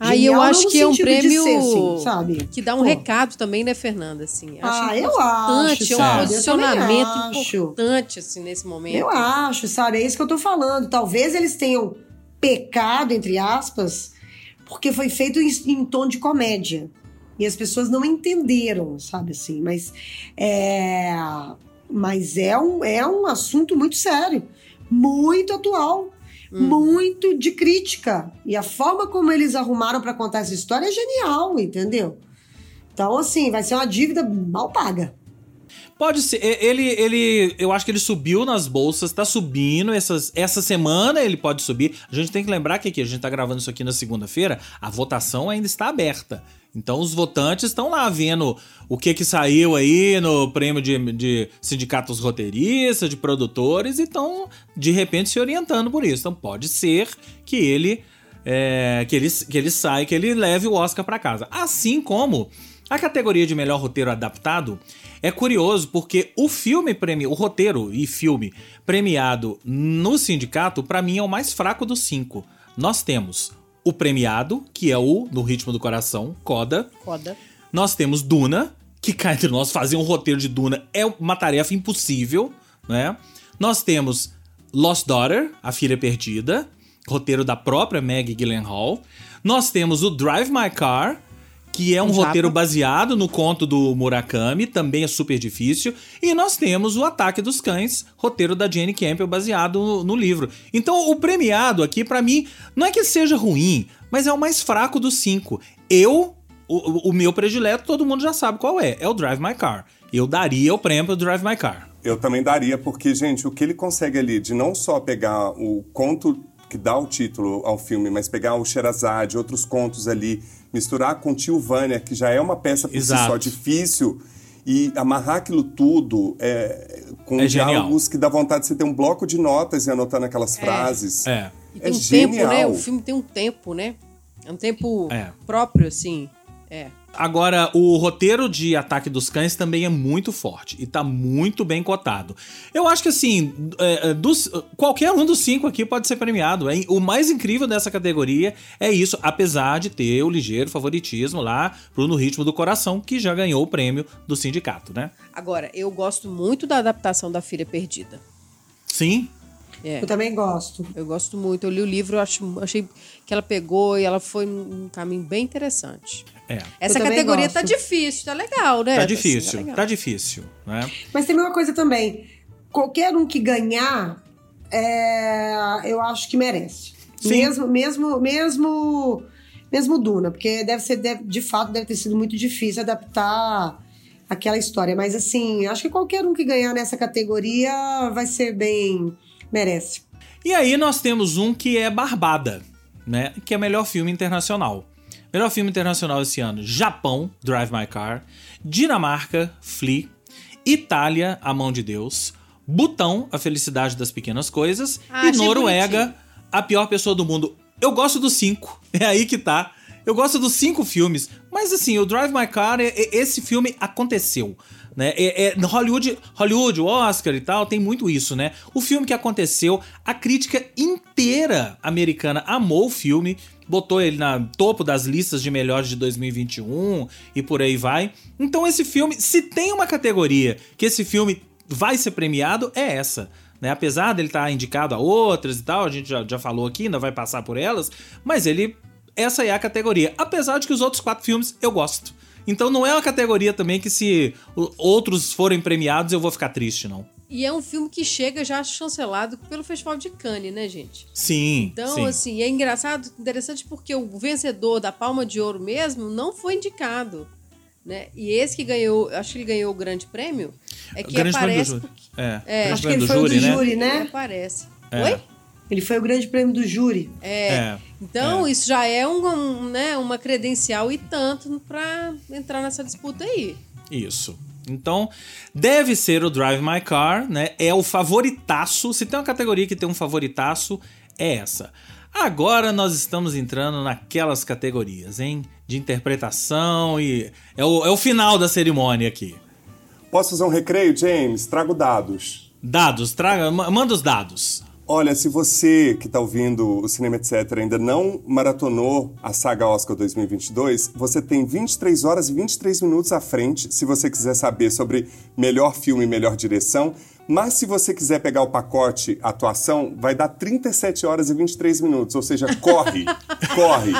Aí eu acho que é um prêmio
ser, assim, sabe?
que dá um
Pô.
recado também, né, Fernanda? Assim,
Ah, eu acho,
é um
sabe?
Posicionamento
acho.
importante assim nesse momento.
Eu acho, sabe? É isso que eu tô falando. Talvez eles tenham pecado, entre aspas, porque foi feito em, em tom de comédia. E as pessoas não entenderam, sabe assim? Mas é, mas é, um, é um assunto muito sério, muito atual, muito de crítica. E a forma como eles arrumaram pra contar essa história é genial, entendeu? Então, assim, vai ser uma dívida mal paga.
Pode ser. Ele, ele. Eu acho que ele subiu nas bolsas, tá subindo. Essas, essa semana ele pode subir. A gente tem que lembrar que aqui, a gente tá gravando isso aqui na segunda-feira, a votação ainda está aberta. Então os votantes estão lá vendo o que que saiu aí no prêmio de, de sindicatos roteiristas, de produtores, e estão de repente se orientando por isso. Então pode ser que ele é, que ele, que ele saia, que ele leve o Oscar para casa. Assim como a categoria de melhor roteiro adaptado é curioso porque o filme premi o roteiro e filme premiado no sindicato, para mim, é o mais fraco dos cinco. Nós temos o premiado, que é o No Ritmo do Coração, Coda.
Foda.
Nós temos Duna, que cá entre nós fazer um roteiro de Duna é uma tarefa impossível, né? Nós temos Lost Daughter, A Filha Perdida, roteiro da própria Maggie Gyllenhaal. Nós temos o Drive My Car, que é um
japa.
roteiro baseado no conto do Murakami, também é super difícil. E nós temos o Ataque dos Cães, roteiro da Jane Campbell, baseado no, no livro. Então, o premiado aqui, pra mim, não é que seja ruim, mas é o mais fraco dos cinco. Eu, o, o meu predileto, todo mundo já sabe qual é. É o Drive My Car. Eu daria o prêmio pro Drive My Car.
Eu também daria, porque, gente, o que ele consegue ali de não só pegar o conto que dá o título ao filme, mas pegar o Sherazade, outros contos ali, misturar com Tio Vânia, que já é uma peça por
Exato.
si só difícil, e amarrar aquilo tudo é, com
É genial.
diálogos que dá vontade de você ter um bloco de notas e anotando aquelas frases.
É.
E tem
É
um tempo, né?
genial.
O filme tem um tempo, né? É um tempo
É.
próprio, assim. É.
Agora, o roteiro de Ataque dos Cães também é muito forte e tá muito bem cotado. Eu acho que, assim, é, é, dos, qualquer um dos cinco aqui pode ser premiado. O mais incrível dessa categoria é isso, apesar de ter o ligeiro favoritismo lá pro No Ritmo do Coração, que já ganhou o prêmio do sindicato, né?
Agora, eu gosto muito da adaptação da Filha Perdida.
Sim,
É.
Eu também gosto.
Eu gosto muito. Eu li o livro, eu acho, achei que ela pegou e ela foi num caminho bem interessante.
é.
Essa categoria
gosto.
tá difícil, tá legal, né?
Tá
assim,
difícil,
legal.
tá difícil, né?
Mas tem uma coisa também. Qualquer um que ganhar, é, eu acho que merece.
Sim.
Mesmo, mesmo, mesmo, mesmo Duna, porque deve ser, deve- de fato, deve ter sido muito difícil adaptar aquela história. Mas assim, acho que qualquer um que ganhar nessa categoria vai ser bem. Merece.
E aí nós temos um que é Barbada, né? Que é melhor filme internacional. Melhor filme internacional esse ano: Japão, Drive My Car, Dinamarca, Flea, Itália, A Mão de Deus, Butão, A Felicidade das Pequenas Coisas
Ah,
e Noruega,
bonitinho.
A Pior Pessoa do Mundo. Eu gosto dos cinco, é aí que tá. Eu gosto dos cinco filmes, mas assim, o Drive My Car, esse filme aconteceu. Né? É, é- Hollywood, Hollywood, o Oscar e tal, tem muito isso, né? O filme que aconteceu, a crítica inteira americana amou o filme, botou ele na topo das listas de melhores de 2021 e por aí vai. Então esse filme, se tem uma categoria que esse filme vai ser premiado, é essa. Né? Apesar dele estar indicado a outras e tal, a gente já, já falou aqui, ainda vai passar por elas, mas ele. Essa é a categoria. Apesar de que os outros quatro filmes eu gosto. Então não é uma categoria também que se outros forem premiados eu vou ficar triste, não.
E é um filme que chega já chancelado pelo Festival de Cannes, né, gente?
Sim.
Então,
sim.
assim, é engraçado, interessante porque o vencedor da Palma de Ouro mesmo não foi indicado. Né? E esse que ganhou, acho que ele ganhou o grande prêmio, é que
Grande prêmio do
aparece
júri.
porque
É,
É.
Acho que ele foi
júri,
do
né?
júri,
ele
né?
aparece.
É.
Oi?
Ele foi o grande prêmio do júri.
É.
Então, isso já é um, um, né, uma credencial e tanto pra entrar nessa disputa aí.
Isso. Então, deve ser o Drive My Car, né? É o favoritaço. Se tem uma categoria que tem um favoritaço, é essa. Agora nós estamos entrando naquelas categorias, hein? De interpretação e. É o, é o final da cerimônia aqui.
Posso fazer um recreio, James? Trago dados.
Dados, traga, ma- manda os dados.
Olha, se você que está ouvindo o Cinema Etc. ainda não maratonou a saga Oscar 2022, você tem 23 horas e 23 minutos à frente se você quiser saber sobre melhor filme e melhor direção. Mas se você quiser pegar o pacote atuação, vai dar 37 horas e 23 minutos. Ou seja, corre, corre.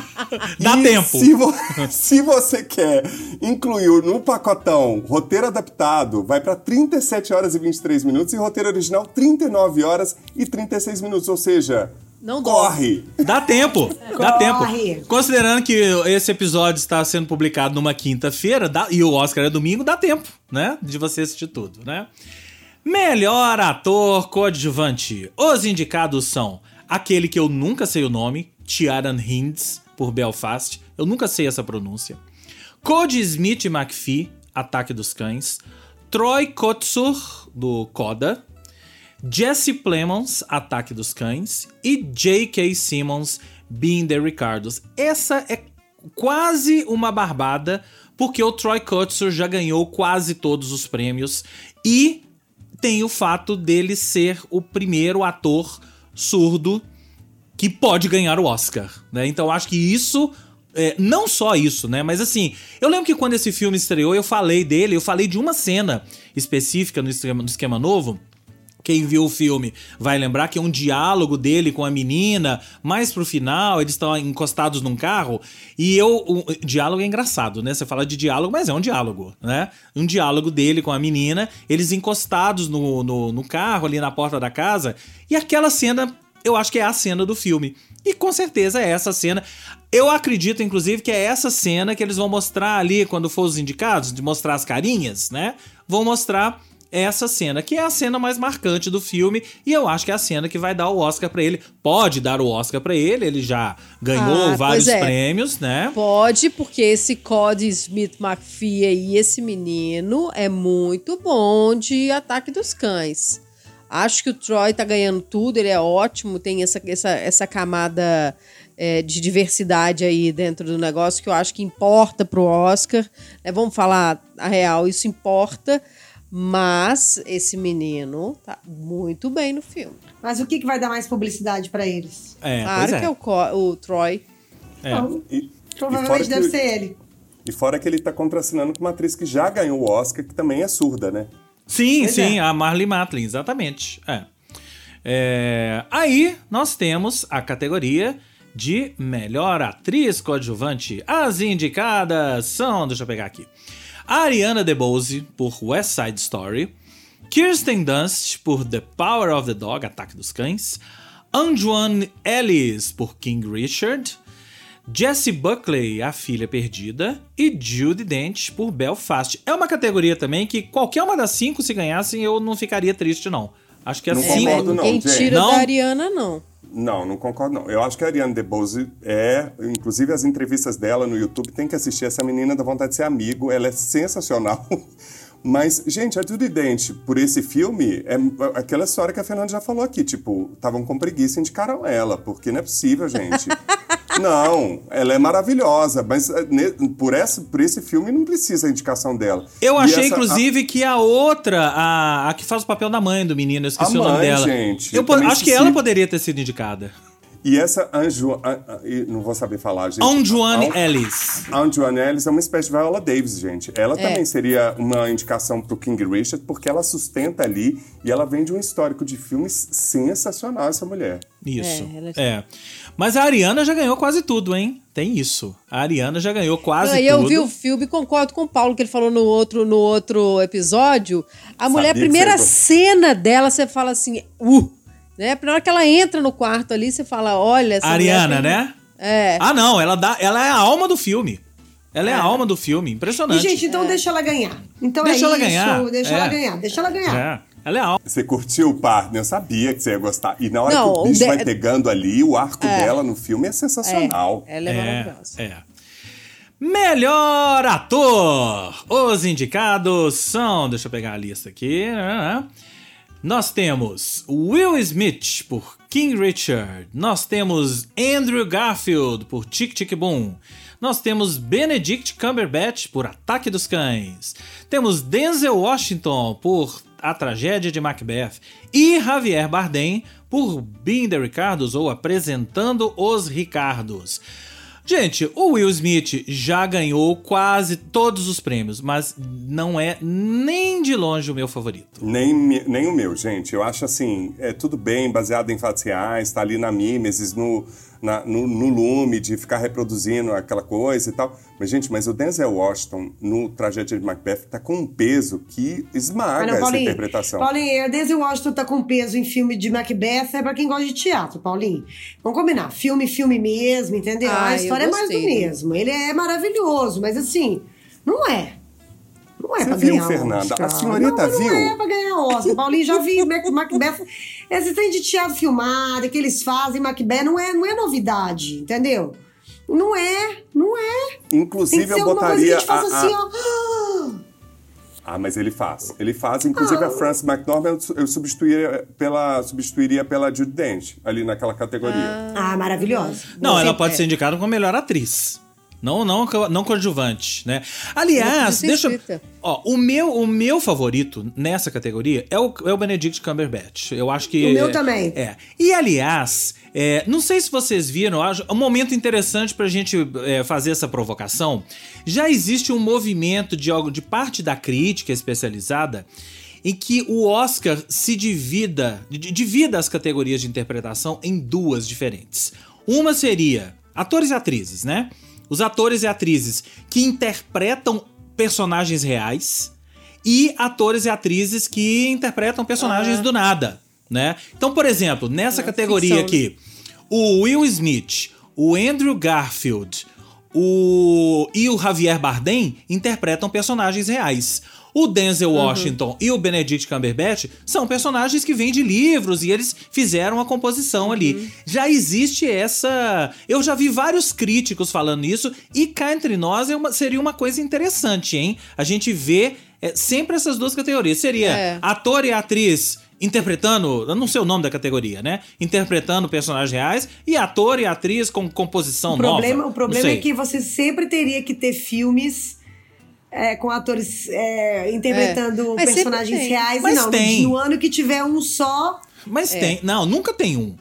Dá
E
tempo.
Se, vo- se você quer incluir no pacotão roteiro adaptado, vai para 37 horas e 23 minutos e roteiro original 39 horas e 36 minutos. Ou seja,
Não
corre.
Dá tempo, dá
Corre.
tempo. Considerando que esse episódio está sendo publicado numa quinta-feira dá- e o Oscar é domingo, dá tempo, né? De você assistir tudo, né? Melhor ator coadjuvante. Os indicados são aquele que eu nunca sei o nome, Tiaran Hinds, por Belfast. Eu nunca sei essa pronúncia. Cody Smith McPhee, Ataque dos Cães. Troy Kotsur, do Coda. Jesse Plemons, Ataque dos Cães, e J.K. Simmons, Being the Ricardos. Essa é quase uma barbada, porque o Troy Kotsur já ganhou quase todos os prêmios e tem o fato dele ser o primeiro ator surdo que pode ganhar o Oscar, né? Então acho que isso é, não só isso, né? Mas assim, eu lembro que quando esse filme estreou, eu falei dele, eu falei de uma cena específica no no esquema novo. Quem viu o filme vai lembrar que é um diálogo dele com a menina, mais pro final, eles estão encostados num carro, e eu. O diálogo é engraçado, né? Você fala de diálogo, mas é um diálogo, né? Um diálogo dele com a menina, eles encostados no, no, no carro, ali na porta da casa, e aquela cena eu acho que é a cena do filme. E com certeza é essa cena. Eu acredito, inclusive, que é essa cena que eles vão mostrar ali quando for os indicados, de mostrar as carinhas, né? Vão mostrar essa cena, que é a cena mais marcante do filme, e eu acho que é a cena que vai dar o Oscar para ele. Pode dar o Oscar para ele, ele já ganhou
Ah,
vários
é.
prêmios, né?
Pode, porque esse Cody Smith McPhee aí, esse menino, é muito bom de Ataque dos Cães. Acho que o Troy tá ganhando tudo, ele é ótimo, tem essa, essa, essa camada é, de diversidade aí dentro do negócio que eu acho que importa pro Oscar. né? Vamos falar a real, isso importa. Mas esse menino tá muito bem no filme.
Mas o que, que vai dar mais publicidade pra eles?
É,
claro
pois é.
que é o, o Troy.
É.
Então,
E, e
provavelmente
fora
deve
que-
ser ele.
E fora que ele tá contracenando com uma atriz que já ganhou o Oscar, que também é surda, né?
Sim,
Pois
sim,
é.
a Marley Matlin, exatamente. É. É, Aí nós temos a categoria de melhor atriz coadjuvante. As indicadas são, deixa eu pegar aqui. Ariana DeBose por West Side Story, Kirsten Dunst por The Power of the Dog, Ataque dos Cães, Anjuan Ellis por King Richard, Jessie Buckley, A Filha Perdida, e Judy Dent por Belfast. É uma categoria também que qualquer uma das cinco, se ganhassem, eu não ficaria triste, não. Acho que
Não
assim.
É, mas
concordo, não, gente.
tira
Não?
da Ariana, não.
Não, não concordo não. Eu acho que a Ariane DeBose é, inclusive as entrevistas dela no YouTube, tem que assistir essa menina dá vontade de ser amigo, ela é sensacional. Mas, gente, a Judy Dent, por esse filme, é aquela história que a Fernanda já falou aqui, tipo, estavam com preguiça e indicaram ela, porque não é possível, gente. não, ela é maravilhosa, mas eh, por, essa, por esse filme não precisa a indicação dela.
Eu
E
achei,
essa-
inclusive, que a outra, a, a que faz o papel da mãe do menino, eu esqueci
A
o nome
mãe,
dela.
gente,
eu
eu
acho que
esqueci.
ela poderia ter sido indicada.
E essa Anju... a- a- e não vou saber falar, gente.
Anjuane
An-
Ellis.
A Anjuane Ellis é uma espécie de Viola Davis, gente. Ela
É.
também seria uma indicação pro King Richard, porque ela sustenta ali e ela vem de um histórico de filmes sensacional, essa mulher.
Isso.
É, ela-
É. Mas a Ariana já ganhou quase tudo, hein? Tem isso. A Ariana já ganhou quase
Não, e
tudo.
eu vi o filme e concordo com o Paulo, que ele falou no outro, no outro episódio. A mulher, a primeira cena dela, você fala assim, uh! Né? Na hora que ela entra no quarto ali, você fala, olha... Essa
Ariana,
tem-
né?
É.
Ah, não, ela, dá, ela é a alma do filme. Ela é, a alma do filme,
E,
impressionante.
gente, então deixa ela ganhar. Então
Deixa
é
ela
isso,
ganhar,
deixa
é.
ela ganhar, deixa ela ganhar.
É, ela é a alma.
Você curtiu o partner, eu sabia que você ia gostar. E na hora
Não,
que o bicho
de-
vai pegando ali, o arco dela no filme é sensacional.
É, ela é, maravilhosa.
É. Melhor ator! Os indicados são. Deixa eu pegar a lista aqui. Nós temos Will Smith por King Richard. Nós temos Andrew Garfield por Tic Tic Boom. Nós temos Benedict Cumberbatch por Ataque dos Cães. Temos Denzel Washington por A Tragédia de Macbeth. E Javier Bardem por Being the Ricardos ou Apresentando os Ricardos. Gente, o Will Smith já ganhou quase todos os prêmios, mas não é nem de longe o meu favorito.
Nem, nem o meu, gente. Eu acho assim, é tudo bem, baseado em fatos reais, tá ali na mimesis, no, na- no, no lume de ficar reproduzindo aquela coisa e tal. Mas, gente, mas o Denzel Washington, no Tragédia de Macbeth, tá com um peso que esmaga
não,
essa
Paulinho,
interpretação.
Paulinho, a Denzel Washington tá com peso em filme de Macbeth, é pra quem gosta de teatro, Paulinho. Vamos combinar, filme, filme mesmo, entendeu?
Ah,
a história é mais do mesmo. Ele é maravilhoso, mas assim, não é. Não é
Você
pra
viu,
ganhar
Fernanda?
Oscar.
A senhorita
não,
viu?
Não é pra ganhar Oscar. Paulinho, já vi Mac- Macbeth. Esse trem de teatro filmado que eles fazem, Macbeth, não é, não é novidade, entendeu? Não é, não é. Tem
Inclusive,
que ser
eu
alguma coisa que a
botaria.
gente
a- a-
assim, ó.
Ah, mas ele faz. Ele faz. Inclusive,
Ah.
a Frances McDormand eu substituiria pela, substituiria pela Judy Dent, ali naquela categoria.
Ah, maravilhosa.
Não,
Você-
ela pode
é.
ser indicada como melhor atriz. Não, não, não coadjuvante, né? Aliás, deixa. Ó, o meu, o meu favorito nessa categoria é o, é o Benedict Cumberbatch. Eu acho que.
O meu também.
É. E aliás, É, não sei se vocês viram, acho um momento interessante pra gente é, fazer essa provocação. Já existe um movimento de, de parte da crítica especializada em que o Oscar se divida, divida as categorias de interpretação em duas diferentes. Uma seria atores e atrizes, né? Os atores e atrizes que interpretam personagens reais e atores e atrizes que interpretam personagens ah. do nada, né? Então, por exemplo, nessa é categoria ficção, aqui, o Will Smith, o Andrew Garfield, o e o Javier Bardem interpretam personagens reais. O Denzel uhum. Washington uhum. e o Benedict Cumberbatch são personagens que vêm de livros e eles fizeram a composição uhum. ali. Já existe essa. Eu já vi vários críticos falando isso e cá entre nós é uma... seria uma coisa interessante, hein? A gente vê é, sempre essas duas categorias. Seria é. ator e atriz interpretando, eu não sei o nome da categoria, né? Interpretando personagens reais e ator e atriz com composição
o problema,
nova.
O problema é que você sempre teria que ter filmes é, com atores é, interpretando é. personagens reais
Mas
e não.
Tem.
No ano que tiver um só.
Mas é. tem. Não, nunca tem um.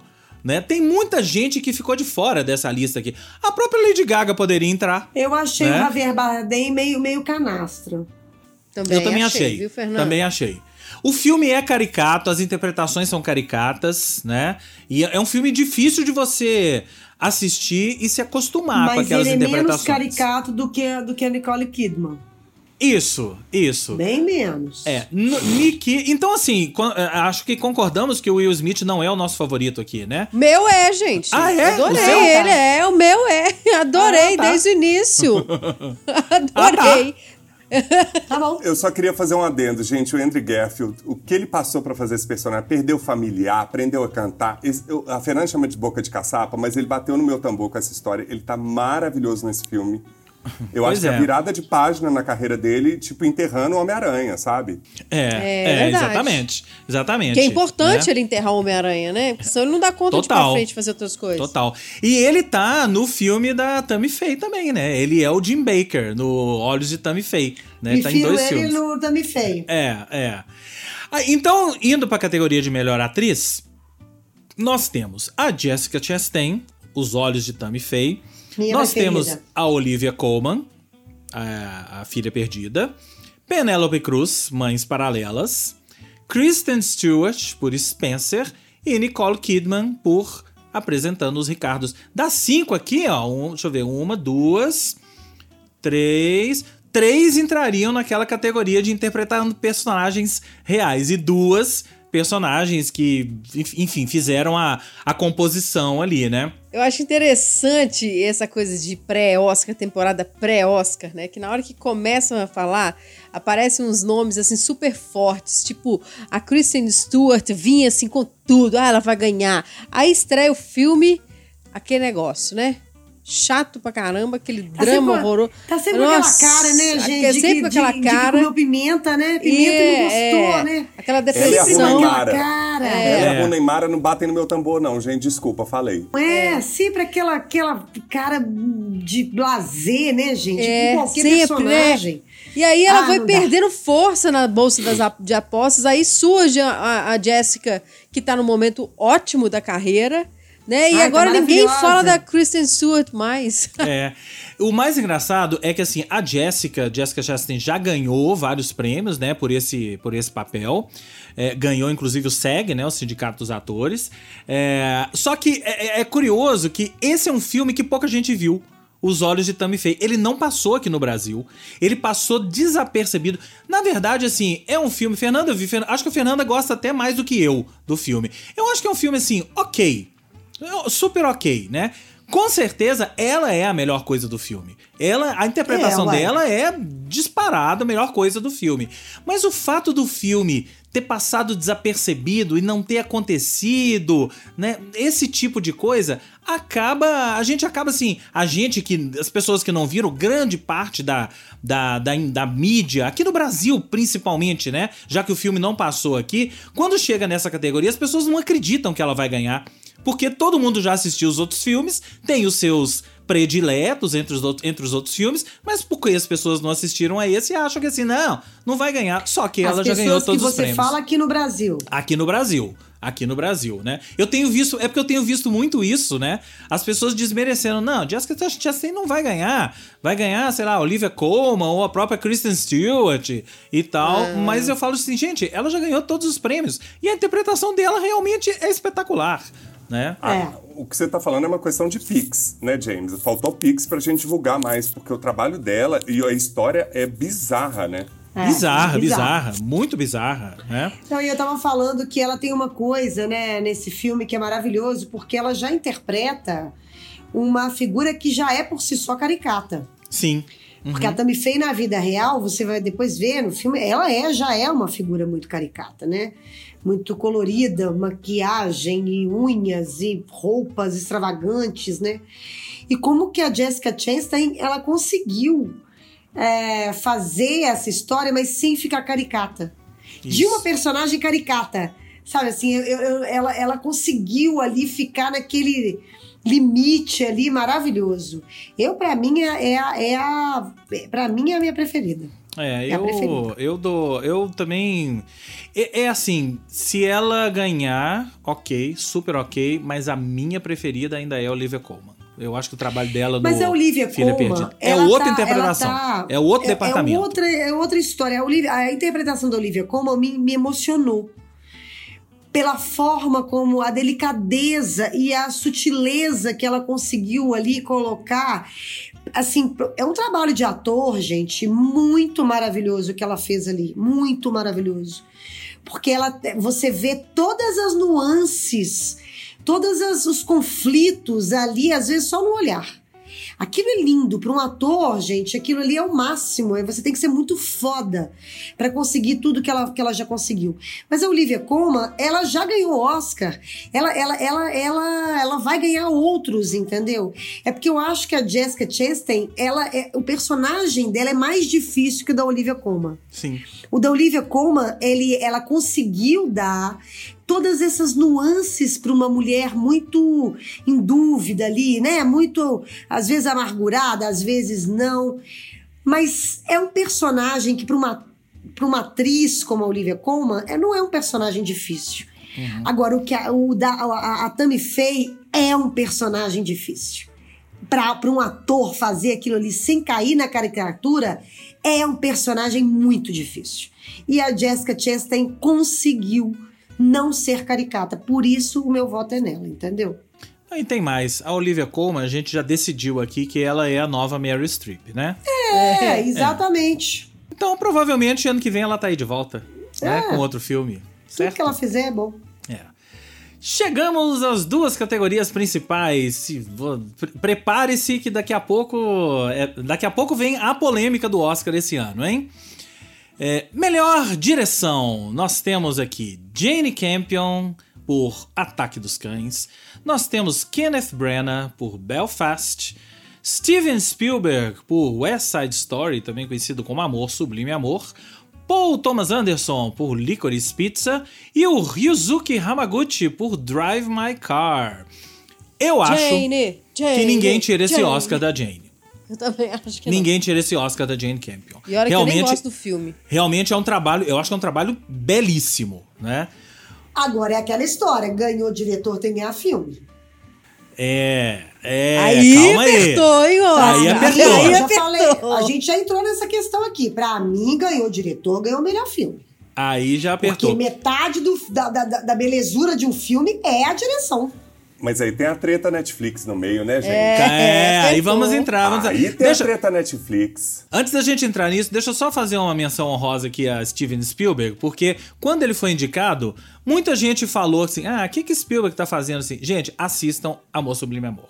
Né? Tem muita gente que ficou de fora dessa lista aqui. A própria Lady Gaga poderia entrar.
Eu achei né? o Javier Bardem meio, meio canastro.
Também Eu também achei. achei. Viu, também achei. O filme é caricato, as interpretações são caricatas, né? E é um filme difícil de você assistir e se acostumar
Mas
com aquelas
ele é
interpretações.
menos caricato do que, do que a Nicole Kidman.
Isso, isso.
Bem menos.
É. Nick. Então, assim, é, acho que concordamos que o Will Smith não é o nosso favorito aqui, né?
Meu é, gente.
Ah, é?
Adorei o ele, é. O meu é. Adorei ah, tá. desde o início. Adorei.
Ah, tá. tá bom.
Eu só queria fazer um adendo, gente. O Andrew Garfield, o que ele passou para fazer esse personagem? Perdeu familiar, aprendeu a cantar. Eu, a Fernanda chama de boca de caçapa, mas ele bateu no meu tambor com essa história. Ele tá maravilhoso nesse filme. Eu pois acho é. que a virada de página na carreira dele, tipo, enterrando o Homem-Aranha, sabe?
É, é, é exatamente. Exatamente.
Que é importante né? ele enterrar o Homem-Aranha, né? Porque senão ele não dá conta Total. de ir pra frente fazer outras coisas.
Total. E ele tá no filme da Tammy Faye também, né? Ele é o Jim Baker no Olhos de Tammy Faye. Né?
Tá em dois ele filmes. no Tammy Faye.
É, é. Ah, então, indo pra categoria de melhor atriz, nós temos a Jessica Chastain, Os Olhos de Tammy Faye.
Minha
Nós temos a Olivia Colman, a, a filha perdida. Penélope Cruz, Mães Paralelas. Kristen Stewart, por Spencer. E Nicole Kidman, por Apresentando os Ricardos. Das cinco aqui, ó. Um, deixa eu ver. Uma, duas, três. Três entrariam naquela categoria de interpretando personagens reais. E duas personagens que, enfim, fizeram a, a composição ali, né?
Eu acho interessante essa coisa de pré-Oscar, temporada pré-Oscar, né? Que na hora que começam a falar, aparecem uns nomes assim super fortes, tipo a Kristen Stewart vinha assim com tudo, ah, ela vai ganhar. Aí estreia o filme, aquele negócio, né? Chato pra caramba, aquele tá drama
sempre,
horroroso.
Tá sempre com aquela cara, né, gente? É
sempre com aquela
de,
cara.
De pimenta, né? Pimenta e, não gostou,
é,
né?
Aquela depressão.
Ela
cara.
É. Ela e a Neymar não batem no meu tambor, não, gente. Desculpa, falei.
É, é. sempre aquela, aquela cara de blazer, né, gente? É, com qualquer sempre, personagem. Né?
E aí ela ah, foi perdendo dá. força na bolsa das, de apostas. Aí surge a, a, a Jéssica, que tá no momento ótimo da carreira né? E Ai, agora tá ninguém fala da Kristen Stewart mais.
É. O mais engraçado é que assim, a Jessica, Jessica Chastain já ganhou vários prêmios, né, por esse, por esse papel. É, ganhou inclusive o SEG, né, o Sindicato dos Atores. É, só que é, é, é curioso que esse é um filme que pouca gente viu. Os Olhos de Tammy Faye. Ele não passou aqui no Brasil. Ele passou desapercebido. Na verdade, assim, é um filme. Fernanda, eu vi. Acho que a Fernanda gosta até mais do que eu do filme. Eu acho que é um filme, assim, ok super ok, né? Com certeza, ela é a melhor coisa do filme. Ela, a interpretação é, dela é disparada a melhor coisa do filme. Mas o fato do filme ter passado desapercebido e não ter acontecido, né? Esse tipo de coisa acaba, a gente acaba assim, a gente que as pessoas que não viram grande parte da da, da, da mídia, aqui no Brasil principalmente, né? Já que o filme não passou aqui, quando chega nessa categoria, as pessoas não acreditam que ela vai ganhar. Porque todo mundo já assistiu os outros filmes, tem os seus prediletos entre os, outros, entre os outros filmes, mas porque as pessoas não assistiram a esse e acham que assim, não, não vai ganhar. Só que
as
ela já ganhou todos
os
prêmios.
que você fala aqui no Brasil.
Aqui no Brasil. aqui no Brasil, né? Eu tenho visto, é porque eu tenho visto muito isso, né? As pessoas desmerecendo, não, Jessica Chastain não vai ganhar, vai ganhar, sei lá, Olivia Colman ou a própria Kristen Stewart e tal, é. mas eu falo assim, gente, ela já ganhou todos os prêmios e a interpretação dela realmente é espetacular. Né?
Ah, é. o que você está falando é uma questão de Pix, né, James? Faltou Pix para a gente divulgar mais, porque o trabalho dela e a história é bizarra, né?
É, bizarra, bizarra, muito bizarra, né?
Então, eu tava falando que ela tem uma coisa, né, nesse filme que é maravilhoso, porque ela já interpreta uma figura que já é por si só caricata.
Sim.
Uhum. Porque a Tammy Faye na vida real, você vai depois ver no filme, ela é já é uma figura muito caricata, né? Muito colorida, maquiagem e unhas e roupas extravagantes, né? E como que a Jessica Chastain, ela conseguiu é, fazer essa história, mas sem ficar caricata. Isso. De uma personagem caricata. Sabe assim, eu, eu, ela, ela conseguiu ali ficar naquele limite ali maravilhoso. Eu, para mim, é, é, a, é a. Pra mim, é a minha preferida.
É, é eu, eu dou. Eu também. É, é, assim, se ela ganhar, ok, super ok, mas a minha preferida ainda é a Olivia Colman. Eu acho que o trabalho dela
Mas
no
a Olivia
Filha
Colman,
É outra tá, interpretação. Tá, é outro é, departamento.
É outra, é outra história. A, Olivia, a interpretação da Olivia Colman me, me emocionou pela forma como a delicadeza e a sutileza que ela conseguiu ali colocar. Assim, é um trabalho de ator, gente, muito maravilhoso que ela fez ali, muito maravilhoso. Porque ela você vê todas as nuances todos os conflitos ali, às vezes só no olhar. Aquilo é lindo para um ator, gente. Aquilo ali é o máximo. Você tem que ser muito foda para conseguir tudo que ela, que ela já conseguiu. Mas a Olivia Colman, ela já ganhou Oscar. Ela, ela, ela, ela, ela vai ganhar outros, entendeu? É porque eu acho que a Jessica Chastain, ela é, o personagem dela é mais difícil que o da Olivia Colman.
Sim.
O da Olivia Colman, ele, ela conseguiu dar todas essas nuances para uma mulher muito em dúvida ali, né? Muito, às vezes amargurada, às vezes não. Mas é um personagem que, para uma, uma atriz como a Olivia Colman, é, não é um personagem difícil. Uhum. Agora, o que a, o da, a, a Tammy Faye é um personagem difícil. Para um ator fazer aquilo ali sem cair na caricatura, é um personagem muito difícil. E a Jessica Chastain conseguiu não ser caricata. Por isso o meu voto é nela, entendeu?
E tem mais. A Olivia Colman, a gente já decidiu aqui que ela é a nova Mary Streep, né?
É, é. exatamente.
É. Então, provavelmente, ano que vem ela tá aí de volta, né? é. né? Com outro filme. Certo?
Tudo que ela fizer é bom.
Chegamos às duas categorias principais. Prepare-se que daqui a pouco. É, daqui a pouco vem a polêmica do Oscar esse ano, hein? É, melhor direção, nós temos aqui Jane Campion por Ataque dos Cães, nós temos Kenneth Branagh por Belfast, Steven Spielberg por West Side Story, também conhecido como Amor, Sublime Amor, Paul Thomas Anderson por Licorice Pizza e o Ryuzuki Hamaguchi por Drive My Car. Eu acho Jane, Jane, que ninguém tira esse Jane. Oscar da Jane.
Eu também acho que
Ninguém não. tira esse Oscar da Jane Campion.
E olha realmente, que eu nem gosto do filme.
Realmente é um trabalho, eu acho que é um trabalho belíssimo, né?
Agora é aquela história, ganhou diretor, tem que ganhar filme.
É, é,
aí calma apertou, aí. Hein,
aí apertou. Aí
apertou. Falei, a gente já entrou nessa questão aqui. Pra mim, ganhou diretor, ganhou o melhor filme.
Aí já apertou.
Porque metade do, da, da, da belezura de um filme é a direção.
Mas aí tem a treta Netflix no meio, né, gente?
É, é aí vamos entrar. Vamos...
Aí tem deixa... a treta Netflix.
Antes da gente entrar nisso, deixa eu só fazer uma menção honrosa aqui a Steven Spielberg, porque quando ele foi indicado, muita gente falou assim: ah, o que, que Spielberg tá fazendo assim? Gente, assistam Amor Sublime Amor.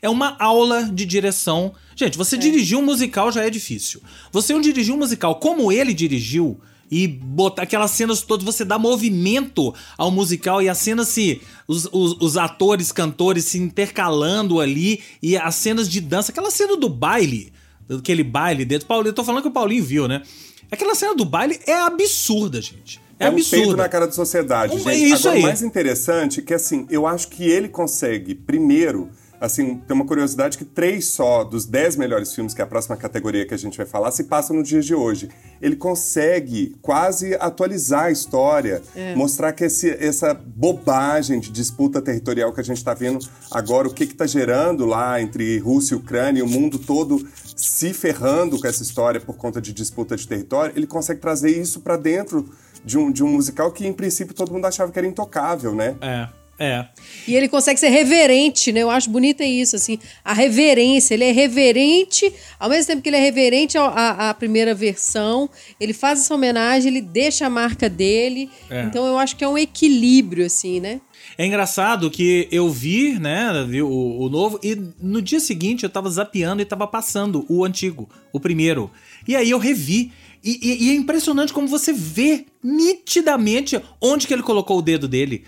É uma aula de direção. Gente, você é. dirigir um musical já é difícil. Você dirigir um musical como ele dirigiu e botar aquelas cenas todas, você dá movimento ao musical e as cenas se. Os, os, os, atores, cantores se intercalando ali e as cenas de dança, aquela cena do baile, aquele baile dentro. Paulo, eu tô falando que o Paulinho viu, né? Aquela cena do baile é absurda, gente. É, é absurdo.
Um na cara da sociedade, gente.
Isso
Agora,
aí.
o mais interessante é que, assim, eu acho que ele consegue, primeiro, assim, tem uma curiosidade que três só dos dez melhores filmes, que é a próxima categoria que a gente vai falar, se passam no dia de hoje. Ele consegue quase atualizar a história, é. mostrar que esse, essa bobagem de disputa territorial que a gente está vendo agora, o que está gerando lá entre Rússia e Ucrânia, e o mundo todo se ferrando com essa história por conta de disputa de território, ele consegue trazer isso para dentro de um, de um musical que, em princípio, todo mundo achava que era intocável, né?
É. É.
E ele consegue ser reverente, né? Eu acho bonito é isso, assim. A reverência. Ele é reverente, ao mesmo tempo que ele é reverente à, à primeira versão, ele faz essa homenagem, ele deixa a marca dele. É. Então eu acho que é um equilíbrio, assim, né?
É engraçado que eu vi, né, vi o, o, novo, e no dia seguinte eu tava zapeando e tava passando o antigo, o primeiro. E aí eu revi. E, e, e é impressionante como você vê nitidamente onde que ele colocou o dedo dele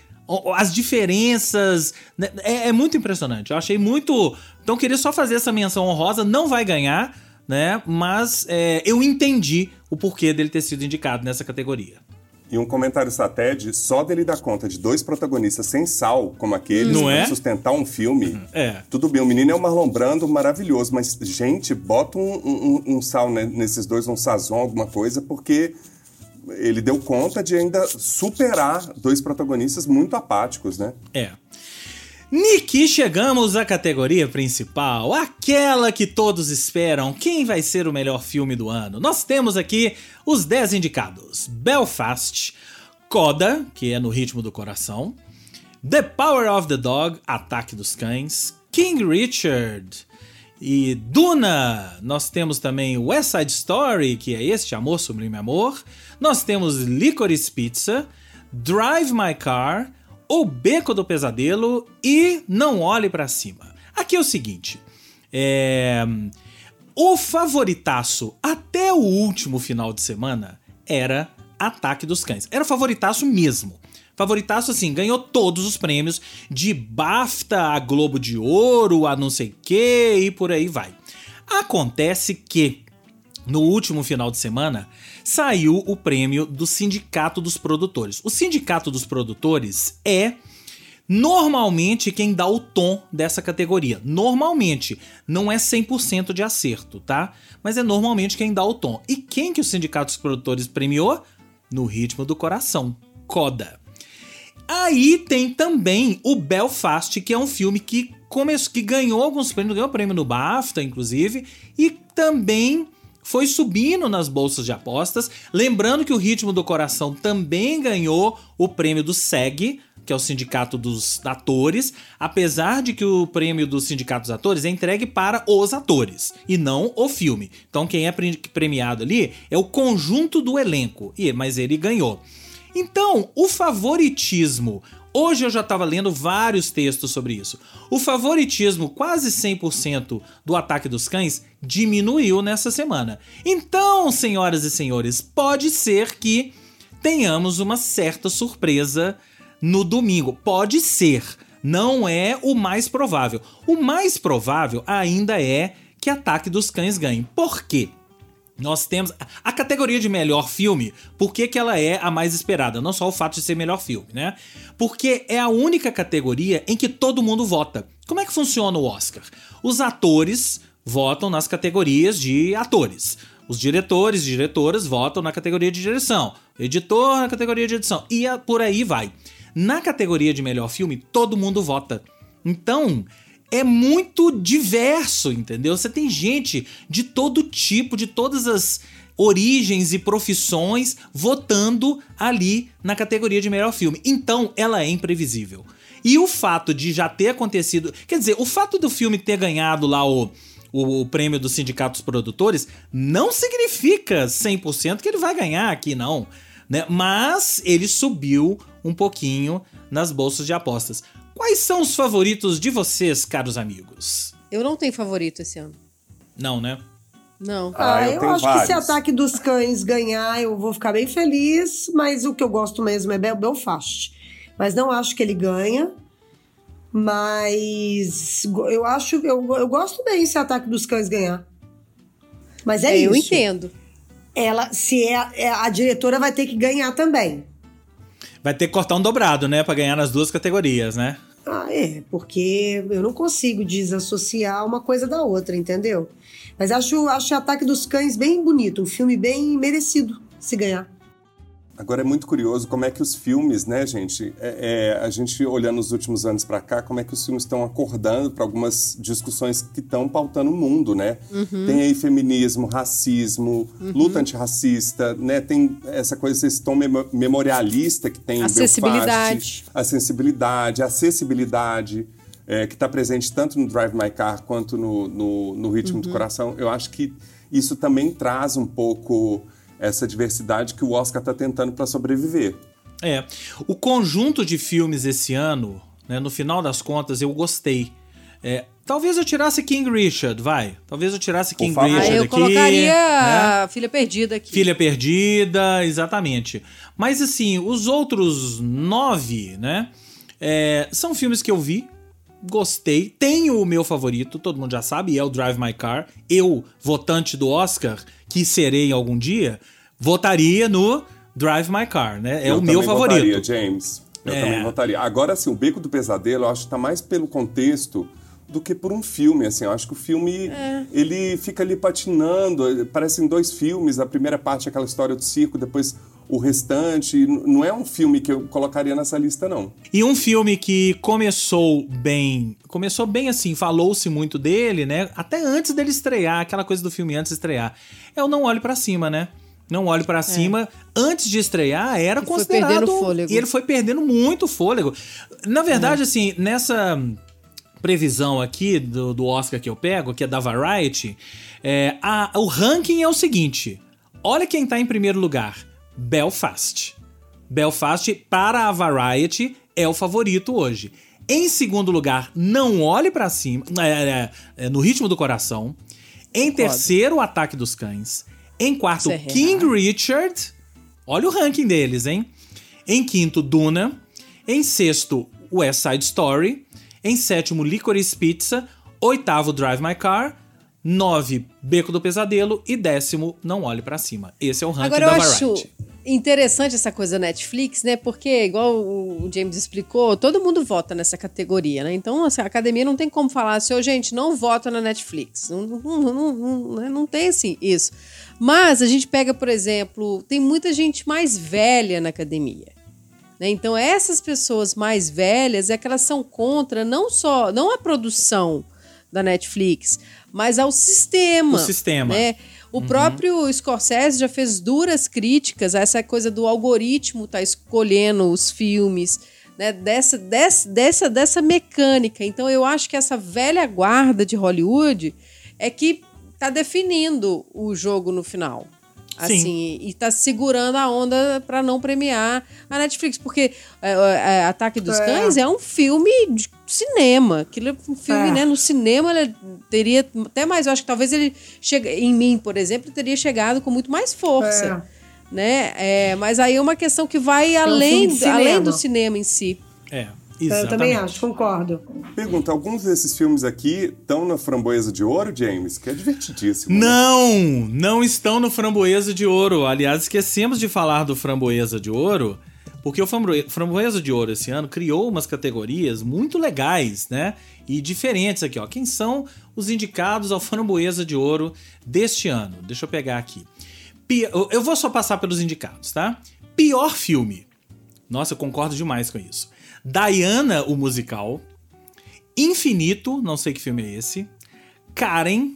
as diferenças. Né? É, é, muito impressionante. Eu achei muito. Então, queria só fazer essa menção honrosa. Não vai ganhar, né? Mas é, eu entendi o porquê dele ter sido indicado nessa categoria.
E um comentário satéde, só dele dar conta de dois protagonistas sem sal, como aqueles,
Não é?
sustentar um filme. Uhum.
É.
Tudo bem, o menino é o Marlon Brando, maravilhoso, mas, gente, bota um, um, um sal nesses dois, um sazon, alguma coisa, porque ele deu conta de ainda superar dois protagonistas muito apáticos, né?
É. Niki, chegamos à categoria principal, aquela que todos esperam. Quem vai ser o melhor filme do ano? Nós temos aqui os 10 indicados: Belfast, Coda, que é no ritmo do coração, The Power of the Dog, Ataque dos Cães, King Richard, e Duna, nós temos também West Side Story, que é este Amor Sublime Amor. Nós temos Licorice Pizza, Drive My Car, O Beco do Pesadelo e Não Olhe para Cima. Aqui é o seguinte, é... o favoritaço até o último final de semana era Ataque dos Cães. Era favoritaço mesmo. Favoritaço, assim, ganhou todos os prêmios, de BAFTA a Globo de Ouro, a não sei que e por aí vai. Acontece que, no último final de semana, saiu o prêmio do Sindicato dos Produtores. O Sindicato dos Produtores é normalmente quem dá o tom dessa categoria. Normalmente, não é 100% de acerto, tá? Mas é normalmente quem dá o tom. E quem que o Sindicato dos Produtores premiou? No ritmo do coração, Coda. Aí tem também o Belfast, que é um filme que começou, que ganhou alguns prêmios, ganhou prêmio no BAFTA, inclusive, e também foi subindo nas bolsas de apostas. Lembrando que o Ritmo do Coração também ganhou o prêmio do SEG, que é o Sindicato dos Atores, apesar de que o prêmio do Sindicato dos Atores é entregue para os atores e não o filme. Então quem é premiado ali é o conjunto do elenco, e mas ele ganhou. Então, o favoritismo. Hoje eu já estava lendo vários textos sobre isso. O favoritismo, quase 100% do ataque dos cães, diminuiu nessa semana. Então, senhoras e senhores, pode ser que tenhamos uma certa surpresa no domingo. Pode ser. Não é o mais provável. O mais provável ainda é que Ataque dos Cães ganhe. Por quê? Nós temos a categoria de melhor filme, por que, que ela é a mais esperada? Não só o fato de ser melhor filme, né? Porque é a única categoria em que todo mundo vota. Como é que funciona o Oscar? Os atores votam nas categorias de atores. Os diretores e diretoras votam na categoria de direção. Editor na categoria de edição. E por aí vai. Na categoria de melhor filme, todo mundo vota. Então, é muito diverso, entendeu? Você tem gente de todo tipo, de todas as origens e profissões votando ali na categoria de melhor filme. Então, ela é imprevisível. E o fato de já ter acontecido. Quer dizer, o fato do filme ter ganhado lá o, o, prêmio dos sindicatos produtores não significa 100% que ele vai ganhar aqui, não. Né? Mas ele subiu um pouquinho nas bolsas de apostas. Quais são os favoritos de vocês, caros amigos?
Eu não tenho favorito esse ano.
Não, né?
Não.
Ah, ah eu, eu acho vários. que se Ataque dos Cães ganhar, eu vou ficar bem feliz, mas o que eu gosto mesmo é Belfast. Mas não acho que ele ganha. Mas eu acho, eu, eu gosto bem se Ataque dos Cães ganhar. Mas é, é isso.
Eu entendo.
Ela, se é, é, a diretora vai ter que ganhar também.
Vai ter que cortar um dobrado, né? Pra ganhar nas duas categorias, né?
Ah, é, porque eu não consigo desassociar uma coisa da outra, entendeu? Mas acho, acho Ataque dos Cães bem bonito, um filme bem merecido se ganhar.
Agora é muito curioso como é que os filmes, né, gente? É, é, a gente olhando os últimos anos para cá, como é que os filmes estão acordando para algumas discussões que estão pautando o mundo, né? Uhum. Tem aí feminismo, racismo, uhum. luta antirracista, né? Tem essa coisa, esse tom memorialista que tem
acessibilidade,
Belfast, a sensibilidade, a acessibilidade. É, que está presente tanto no Drive My Car quanto no, no, no Ritmo uhum. do Coração. Eu acho que isso também traz um pouco essa diversidade que o Oscar está tentando para sobreviver.
É. O conjunto de filmes esse ano, né, no final das contas, eu gostei. É, talvez eu tirasse King Richard, vai. Talvez eu tirasse King Richard ah, eu aqui.
Eu colocaria né? Filha Perdida aqui.
Filha Perdida, exatamente. Mas assim, os outros nove, né? É, são filmes que eu vi, gostei. Tenho o meu favorito, todo mundo já sabe, é o Drive My Car. Eu, votante do Oscar, que serei algum dia, votaria no Drive My Car, né? É
eu
o meu favorito.
Votaria, James. Eu é. também votaria. Agora, assim, o Beco do Pesadelo, eu acho que tá mais pelo contexto do que por um filme, assim. Eu acho que o filme, é. ele fica ali patinando. Parecem dois filmes. A primeira parte é aquela história do circo, depois o restante. Não é um filme que eu colocaria nessa lista, não.
E um filme que começou bem. Começou bem assim, falou-se muito dele, né? Até antes dele estrear, aquela coisa do filme antes de estrear. É o Não Olhe para Cima, né? Não Olhe para é. Cima. Antes de estrear, era ele considerado. Foi perdendo fôlego. E ele foi perdendo muito fôlego. Na verdade, é. assim, nessa previsão aqui do, do Oscar que eu pego, que é da Variety, é, a, o ranking é o seguinte: olha quem tá em primeiro lugar. Belfast. Belfast, para a Variety, é o favorito hoje. Em segundo lugar, Não Olhe para Cima, é, é, é, No Ritmo do Coração. Em terceiro, o Ataque dos Cães. Em quarto, é King Richard. Olha o ranking deles, hein? Em quinto, Duna. Em sexto, West Side Story. Em sétimo, Licorice Pizza. Oitavo, Drive My Car. 9, Beco do Pesadelo e décimo, Não Olhe para Cima. Esse é o ranking
Agora,
da
Variety.
Eu acho
interessante essa coisa da Netflix, né? Porque, igual o James explicou, todo mundo vota nessa categoria, né? Então, assim, a academia não tem como falar assim, oh, gente, não vota na Netflix. Não, não, não, né? não tem assim isso. Mas a gente pega, por exemplo, tem muita gente mais velha na academia. Né? Então, essas pessoas mais velhas é que elas são contra não só não a produção da Netflix, mas ao sistema.
O sistema.
Né? O uhum. próprio Scorsese já fez duras críticas a essa coisa do algoritmo tá escolhendo os filmes, né? Dessa, dessa, dessa, dessa mecânica. Então eu acho que essa velha guarda de Hollywood é que tá definindo o jogo no final. Assim, Sim. e tá segurando a onda para não premiar a Netflix. Porque é, é, Ataque dos é. Cães é um filme de cinema. Aquilo é um filme, é. né? No cinema ele teria até mais. Eu acho que talvez ele chega em mim, por exemplo, teria chegado com muito mais força. É. Né? É, mas aí é uma questão que vai além, um além do cinema em si.
É.
Exatamente. Eu também acho, concordo.
Pergunta: alguns desses filmes aqui estão na Framboesa de Ouro, James? Que é divertidíssimo. Né?
Não! Não estão no Framboesa de Ouro. Aliás, esquecemos de falar do Framboesa de Ouro, porque o Framboesa de Ouro esse ano criou umas categorias muito legais, né? E diferentes aqui, ó. Quem são os indicados ao Framboesa de Ouro deste ano? Deixa eu pegar aqui. Eu vou só passar pelos indicados, tá? Pior filme. Nossa, eu concordo demais com isso. Diana, o musical. Infinito, não sei que filme é esse. Karen,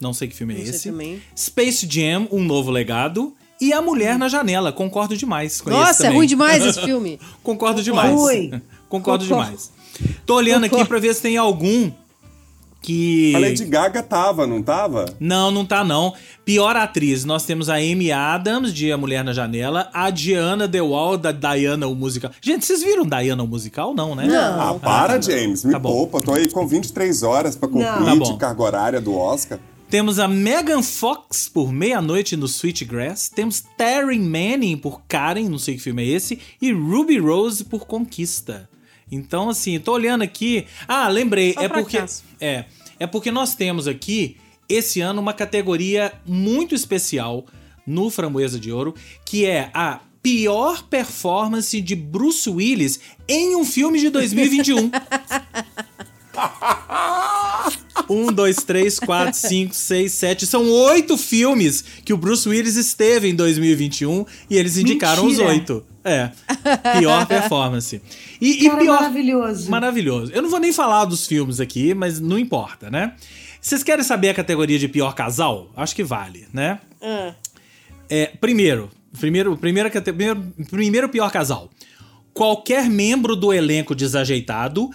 não sei que filme é não esse. Space Jam, Um Novo Legado. E A Mulher hum. na Janela, concordo demais com
Nossa, é ruim demais esse filme.
concordo demais. Ruim. concordo, concordo demais. Tô olhando aqui para ver se tem algum que.
A Lady Gaga tava, não tava?
Não, não tá não. Pior atriz, nós temos a Amy Adams, de A Mulher na Janela, a Diana Wall da Diana, o musical. Gente, vocês viram Diana, o musical? Não, né?
Não.
Ah, para, James, me tá poupa. Tô aí com 23 horas pra cumprir tá de carga horária do Oscar.
Temos a Megan Fox por Meia-Noite no Sweetgrass. Temos Terry Manning por Karen, não sei que filme é esse. E Ruby Rose por Conquista. Então, assim, tô olhando aqui. Ah, lembrei. Só é porque. Acaso. É. É porque nós temos aqui, esse ano, uma categoria muito especial no Framboesa de Ouro, que é a pior performance de Bruce Willis em um filme de 2021. Um, dois, três, quatro, cinco, seis, sete. São oito filmes que o Bruce Willis esteve em 2021 e eles indicaram
Mentira.
os oito. É. Pior performance. E, e
Cara,
pior.
maravilhoso.
Maravilhoso. Eu não vou nem falar dos filmes aqui, mas não importa, né? Vocês querem saber a categoria de pior casal? Acho que vale, né? É, primeiro, primeiro, primeira, primeiro, primeiro pior casal. Qualquer membro do elenco desajeitado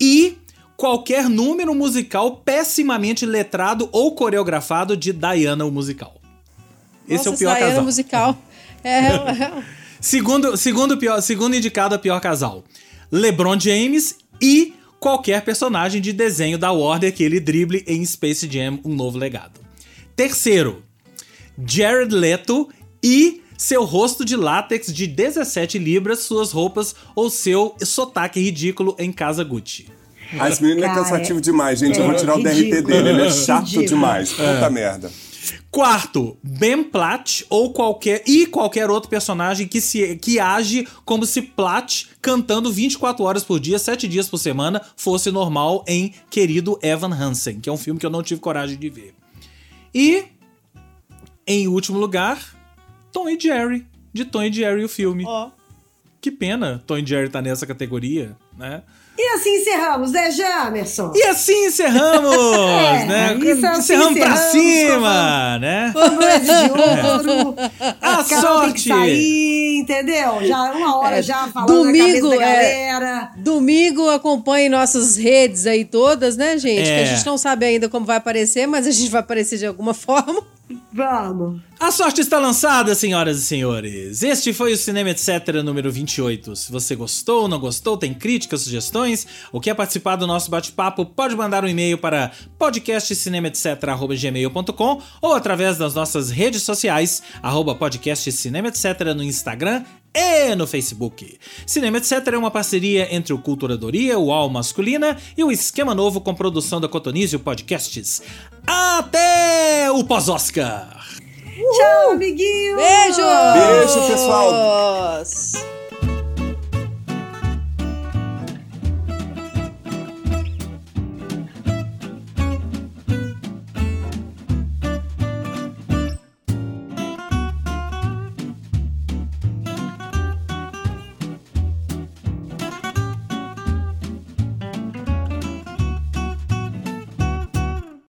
e qualquer número musical pessimamente letrado ou coreografado de Diana o musical. Esse é o pior
Diana
casal.
musical. É, é,
Segundo, segundo, pior, segundo indicado a pior casal, LeBron James e qualquer personagem de desenho da Warner que ele drible em Space Jam Um Novo Legado. Terceiro, Jared Leto e seu rosto de látex de 17 libras, suas roupas ou seu sotaque ridículo em Casa Gucci.
Ah, esse menino é
Cara,
cansativo demais, gente. Eu vou
é
tirar o DRT dele. Ele é chato
Ridículo.
demais. Puta merda.
Quarto, Ben Platt ou qualquer e qualquer outro personagem que se que age como se Platt cantando 24 horas por dia, 7 dias por semana fosse normal em Querido Evan Hansen, que é um filme que eu não tive coragem de ver. E em último lugar, Tom e Jerry, de Tom e Jerry o filme.
ó.
Que pena Tom e Jerry tá nessa categoria, né?
E assim encerramos, né, Jamerson?
E assim encerramos,
É,
né?
isso assim
encerramos pra
encerramos,
cima, né?
Noite de ouro.
A
tem que
sorte!
sair, entendeu? Já uma hora
É,
já falando
domingo,
na cabeça da
é.
galera.
Domingo acompanhe nossas redes aí todas, né, gente? Que
É.
a gente não sabe ainda como vai aparecer, mas a gente vai aparecer de alguma forma.
Vamos.
A sorte está lançada, senhoras e senhores. Este foi o Cinema Etc. número 28. Se você gostou ou não gostou, tem críticas, sugestões, ou quer participar do nosso bate-papo, pode mandar um e-mail para podcastcinemaetc.gmail.com ou através das nossas redes sociais, arroba podcastcinema etc. no Instagram e no Facebook. Cinema Etc. é uma parceria entre o Culturadoria, o UOL Masculina e o Esquema Novo com produção da Cotonizio Podcasts. Até o pós-Oscar!
Tchau, amiguinho.
Beijo!
Beijo, pessoal.